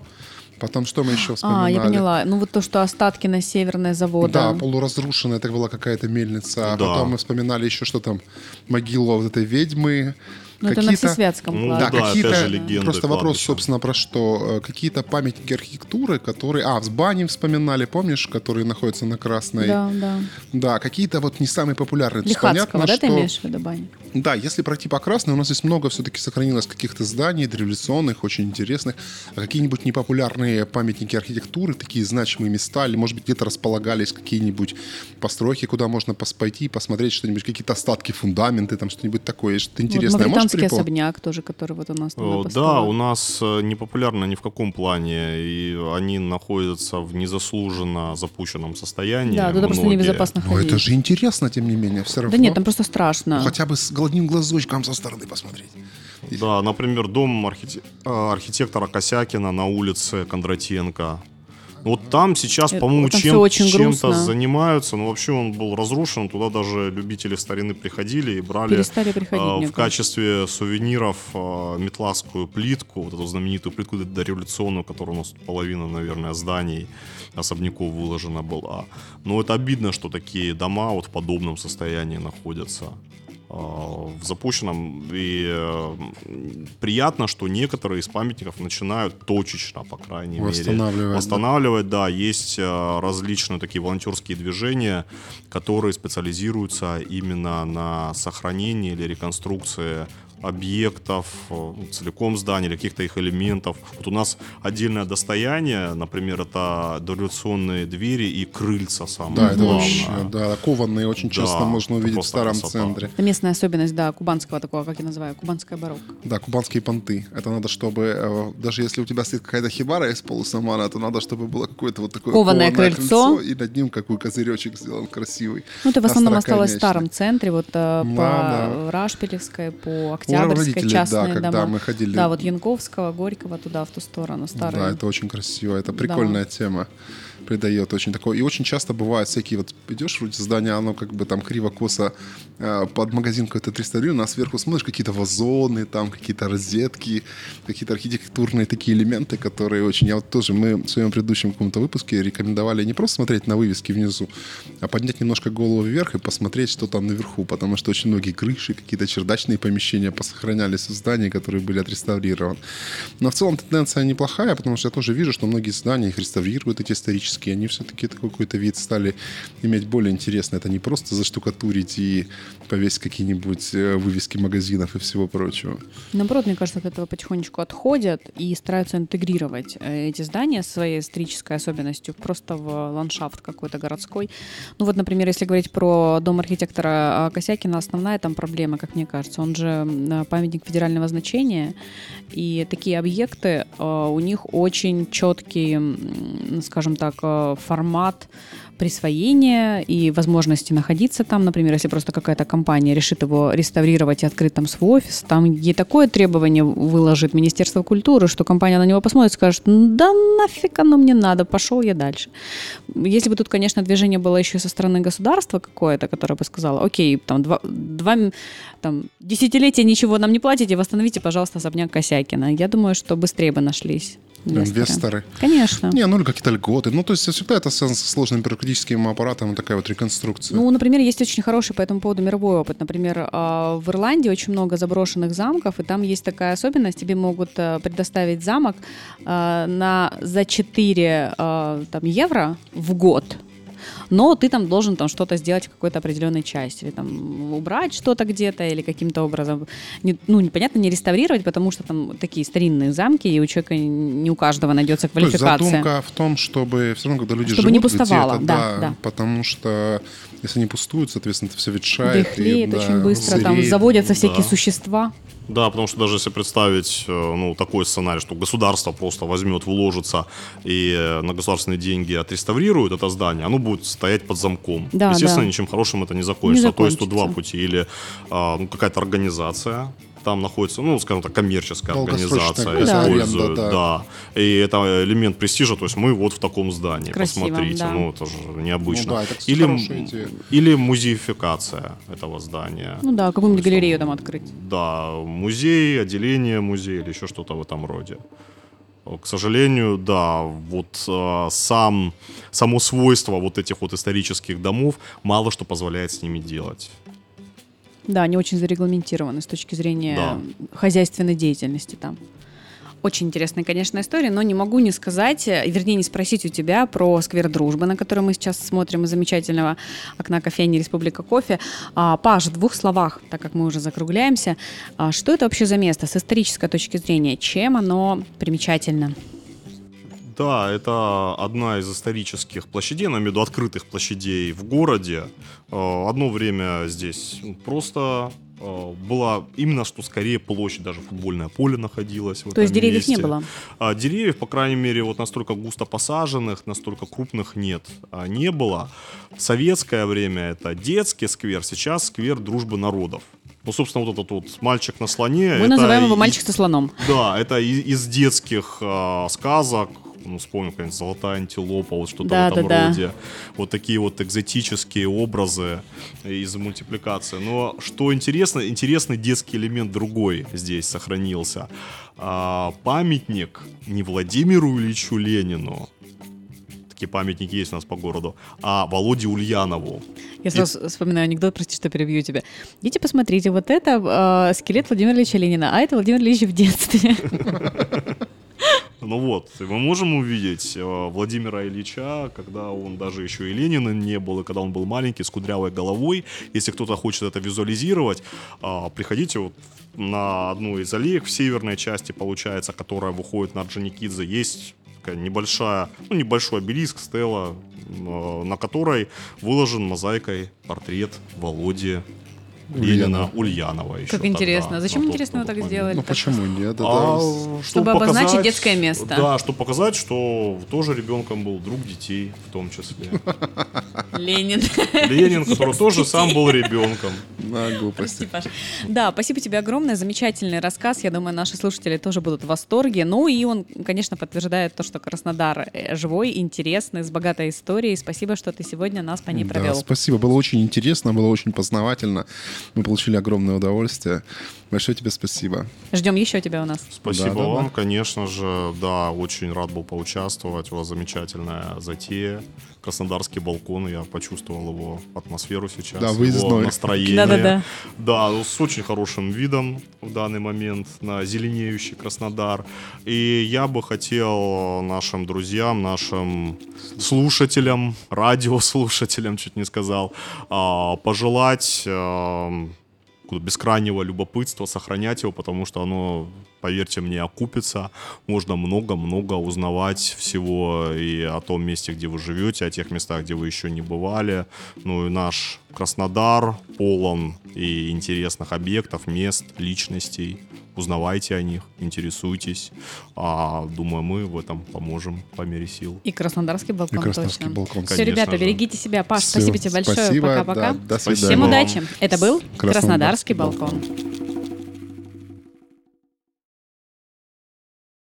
C: Потом что мы еще вспоминали?
A: А, я поняла. Ну, вот то, что остатки на северной завода.
C: Да, полуразрушенная, это была какая-то мельница. А
B: Да.
C: потом мы вспоминали еще, что там могила вот этой ведьмы.
A: Ну, это на
C: Какие-то-
A: Всесвятском
B: Ну,
A: кладбище.
C: Да,
B: да,
C: какие-то...
B: опять же, легенды
C: Просто вопрос,
B: кладбища.
C: собственно, про что? Э, Какие-то памятники архитектуры, которые... А, в бане вспоминали, помнишь, которые находятся на Красной?
A: Да, да.
C: Да, какие-то вот не самые популярные.
A: Лихацкого, да, ты
C: что-
A: имеешь в виду, Баня?
C: Да, если пройти по Красной, у нас здесь много все-таки сохранилось каких-то зданий дореволюционных, очень интересных. А какие-нибудь непопулярные памятники архитектуры, такие значимые места, или, может быть, где-то располагались какие-нибудь постройки, куда можно пойти, посмотреть что-нибудь, какие-то остатки, фундаменты, там что-нибудь такое, что-то
A: Вот
C: интересное.
A: Мавританский
C: припомнить?
A: особняк тоже, который вот у нас там
B: Э,
A: на
B: Да, у нас э, не популярно ни в каком плане, и они находятся в незаслуженно запущенном состоянии.
A: Да, туда просто
B: многие.
A: небезопасно
C: Но
A: ходить.
C: это же интересно, тем не менее, все равно.
A: Да нет, там просто страшно.
C: Ну, хотя бы с одним глазочком со стороны посмотреть.
B: Да, например, дом э, архитектора Косякина на улице Кондратенко. Вот там сейчас,
A: Это-
B: по-моему, чем, чем-то занимаются. Но вообще он был разрушен. Туда даже любители старины приходили и брали
A: Перестали приходить,
B: э, в
A: кажется.
B: качестве сувениров э, метласскую плитку, вот эту знаменитую плитку дореволюционную, которая у нас половина, наверное, зданий особняков выложена была. Но это обидно, что такие дома вот в подобном состоянии находятся э, в запущенном. И э, приятно, что некоторые из памятников начинают точечно, по крайней мере,
C: Восстанавливать, да.
B: восстанавливать. Да, есть э, различные такие волонтерские движения, которые специализируются именно на сохранении или реконструкции объектов, э, целиком здания или каких-то их элементов. Вот у нас отдельное достояние, например, это дореволюционные двери и крыльца самое
C: Да, это
B: главное.
C: вообще, да, кованные очень часто
B: Да,
C: можно увидеть в старом
B: красота.
C: центре.
A: Это местная особенность, да, кубанского такого, как я называю, кубанская барокко.
C: Да, кубанские понты. Это надо, чтобы, э, даже если у тебя стоит какая-то хибара из полусамана, то надо, чтобы было какое-то вот такое
A: Кованое крыльцо.
C: и над ним какой козыречек сделан красивый.
A: Ну, это в основном осталось в старом центре, вот э, по
C: да.
A: Rашпилевской, по
C: У
A: Октябрьской, частные
C: да, когда
A: дома.
C: мы ходили.
A: Да, вот Янковского, Горького, туда, в ту сторону, старые.
C: Да, это очень красиво. Это прикольная тема. Придает очень такое. И очень часто бывают всякие вот идешь вроде здание, оно как бы там криво-косо э, под магазин какой-то отреставрирован, а сверху смотришь какие-то вазоны, там какие-то розетки, какие-то архитектурные такие элементы, которые очень... Я вот тоже, мы в своем предыдущем каком-то выпуске рекомендовали не просто смотреть на вывески внизу, а поднять немножко голову вверх и посмотреть, что там наверху, потому что очень многие крыши, какие-то чердачные помещения посохранялись в здании, которые были отреставрированы. Но в целом тенденция неплохая, потому что я тоже вижу, что многие здания их реставрируют, эти исторические, они все-таки какой-то вид стали иметь более интересный. Это не просто заштукатурить и повесить какие-нибудь э, вывески магазинов и всего прочего.
A: Наоборот, мне кажется, от этого потихонечку отходят и стараются интегрировать э, эти здания своей исторической особенностью просто в ландшафт какой-то городской. Ну вот, например, если говорить про дом архитектора а, Косякина, основная там проблема, как мне кажется, он же м, памятник федерального значения, и такие объекты, э, у них очень четкий, скажем так, э, формат присвоения и возможности находиться там, например, если просто какая-то компания решит его реставрировать и открыть там свой офис, там ей такое требование выложит Министерство культуры, что компания на него посмотрит и скажет, «Ну да нафиг оно мне надо, пошел я дальше. Если бы тут, конечно, движение было еще со стороны государства какое-то, которое бы сказало, окей, там два, два там, десятилетия ничего нам не платите, восстановите, пожалуйста, особняк Косякина. Я думаю, что быстрее бы нашлись инвесторы.
C: Инвесторы.
A: Конечно.
C: Не, ну или какие-то льготы. Ну, то есть всегда это связано со сложным бюрократическим аппаратом, такая вот реконструкция.
A: Ну, например, есть очень хороший по этому поводу мировой опыт. Например, а, в Ирландии очень много заброшенных замков, и там есть такая особенность, тебе могут э, предоставить замок э, на, за 4 э, там, евро в год. Но ты там должен там что-то сделать в какой-то определенной части, или там убрать что-то где-то, или каким-то образом, не, ну, непонятно, не реставрировать, потому что там такие старинные замки, и у человека не у каждого найдется
C: То есть
A: квалификация.
C: задумка в том, чтобы все равно, когда люди
A: Чтобы
C: живут
A: не пустовало,
C: где-то,
A: да, да.
C: потому что если они пустуют, соответственно, это все ветшает.
A: Дряхлеет
C: и, да,
A: очень быстро, там
C: зреет.
A: заводятся всякие
B: да.
A: существа.
B: Да, потому что даже если представить э, ну, такой сценарий, что государство просто возьмет, вложится и э, на государственные деньги отреставрирует это здание, оно будет стоять под замком.
A: Да,
B: Естественно,
A: да.
B: ничем хорошим это не закончится.
A: Не
B: То есть тут два пути. Или а, ну, какая-то организация там находится, ну, скажем так, коммерческая организация использует,
C: аренда, да.
B: да. И это элемент престижа, то есть мы вот в таком здании,
A: Красиво,
B: посмотрите,
A: да.
B: ну это же необычно.
C: Ну да, это, кстати,
B: или, или музеификация этого здания.
A: Ну да, какую-нибудь галерею там открыть.
B: Да, музей, отделение музея или еще что-то в этом роде. Э, К сожалению, да, вот э, сам, само свойство вот этих вот исторических домов мало что позволяет с ними делать.
A: Да, они очень зарегламентированы с точки зрения
B: Да.
A: хозяйственной деятельности там. Очень интересная, конечно, история, но не могу не сказать, э, вернее, не спросить у тебя про сквер дружбы, на который мы сейчас смотрим из замечательного окна кофейни Республика Кофе. А, Паш, в двух словах, так как мы уже закругляемся, а, что это вообще за место с исторической точки зрения? Чем оно примечательно?
B: Да, это одна из исторических площадей, в виду открытых площадей в городе. Э, Одно время здесь просто была именно что скорее площадь, даже футбольное поле находилось.
A: То есть деревьев не
B: месте.
A: было?
B: А деревьев, по крайней мере, вот настолько густо посаженных, настолько крупных нет, а, не было. В советское время это детский сквер, сейчас сквер дружбы народов. Ну, собственно, вот этот вот мальчик на слоне.
A: Мы называем его
B: и-
A: «Мальчик со слоном».
B: Да, это из детских а, сказок. Ну, вспомню, какая-нибудь золотая антилопа, вот что-то
A: Да,
B: в этом
A: да, да.
B: роде. Вот такие вот экзотические образы из мультипликации. Но что интересно, интересный детский элемент другой здесь сохранился. А, памятник не Владимиру Ильичу Ленину, такие памятники есть у нас по городу, а Володе Ульянову.
A: Я сразу вспоминаю анекдот, прости, что перебью тебя. Идите посмотрите, вот это э, скелет Владимира Ильича Ленина, а это Владимир Ильич в детстве.
B: Ну вот, и мы можем увидеть э, Владимира Ильича, когда он даже еще и Ленина не был, и когда он был маленький, с кудрявой головой. Если кто-то хочет это визуализировать, а, приходите вот на одну из аллеек в северной части, получается, которая выходит на Орджоникидзе. Есть такая небольшая, ну, небольшой обелиск, стела, э, на которой выложен мозаикой портрет Володи Ленина Ульянова. еще
A: Как
B: тогда,
A: интересно. Зачем
B: на тот-
A: интересно вы так
B: момент.
A: сделали?
C: Ну почему нет? Это
B: А,
A: Чтобы обозначить детское место.
B: Да, чтобы показать, что тоже ребенком был друг детей, в том числе.
A: Ленин.
B: Ленин, который тоже сам был ребенком.
C: на глупости.
A: Да, спасибо тебе огромное. Замечательный рассказ. Я думаю, наши слушатели тоже будут в восторге. Ну и он, конечно, подтверждает то, что Краснодар э, живой, интересный, с богатой историей. Спасибо, что ты сегодня нас по ней провел.
C: спасибо, было очень интересно, было очень познавательно. Мы получили огромное удовольствие. Большое тебе спасибо.
A: Ждем еще тебя у нас.
B: Спасибо
C: Да, да,
B: вам,
C: да.
B: конечно же. Да, очень рад был поучаствовать. У вас замечательная затея. Краснодарский балкон, я почувствовал его атмосферу сейчас,
C: Да,
B: его
C: выездной.
B: настроение.
A: Да-да-да.
B: Да, ну, с очень хорошим видом в данный момент на зеленеющий Краснодар. И я бы хотел нашим друзьям, нашим слушателям, радиослушателям, чуть не сказал, а, пожелать а, бескрайнего любопытства, сохранять его, потому что оно, поверьте мне, окупится. Можно много-много узнавать всего и о том месте, где вы живете, о тех местах, где вы еще не бывали. Ну и наш Краснодар полон и интересных объектов, мест, личностей. Узнавайте о них, интересуйтесь. А, думаю, мы в этом поможем по мере сил.
A: И Краснодарский балкон
C: И Краснодарский
A: точно.
C: балкон.
A: Все,
B: Конечно
A: ребята,
B: же.
A: берегите себя. Паш,
C: Всё,
A: спасибо тебе большое. Пока-пока.
C: да, до.
A: Всем удачи. Это был
C: Краснодарский
A: Краснодарский
C: балкон.
A: балкон.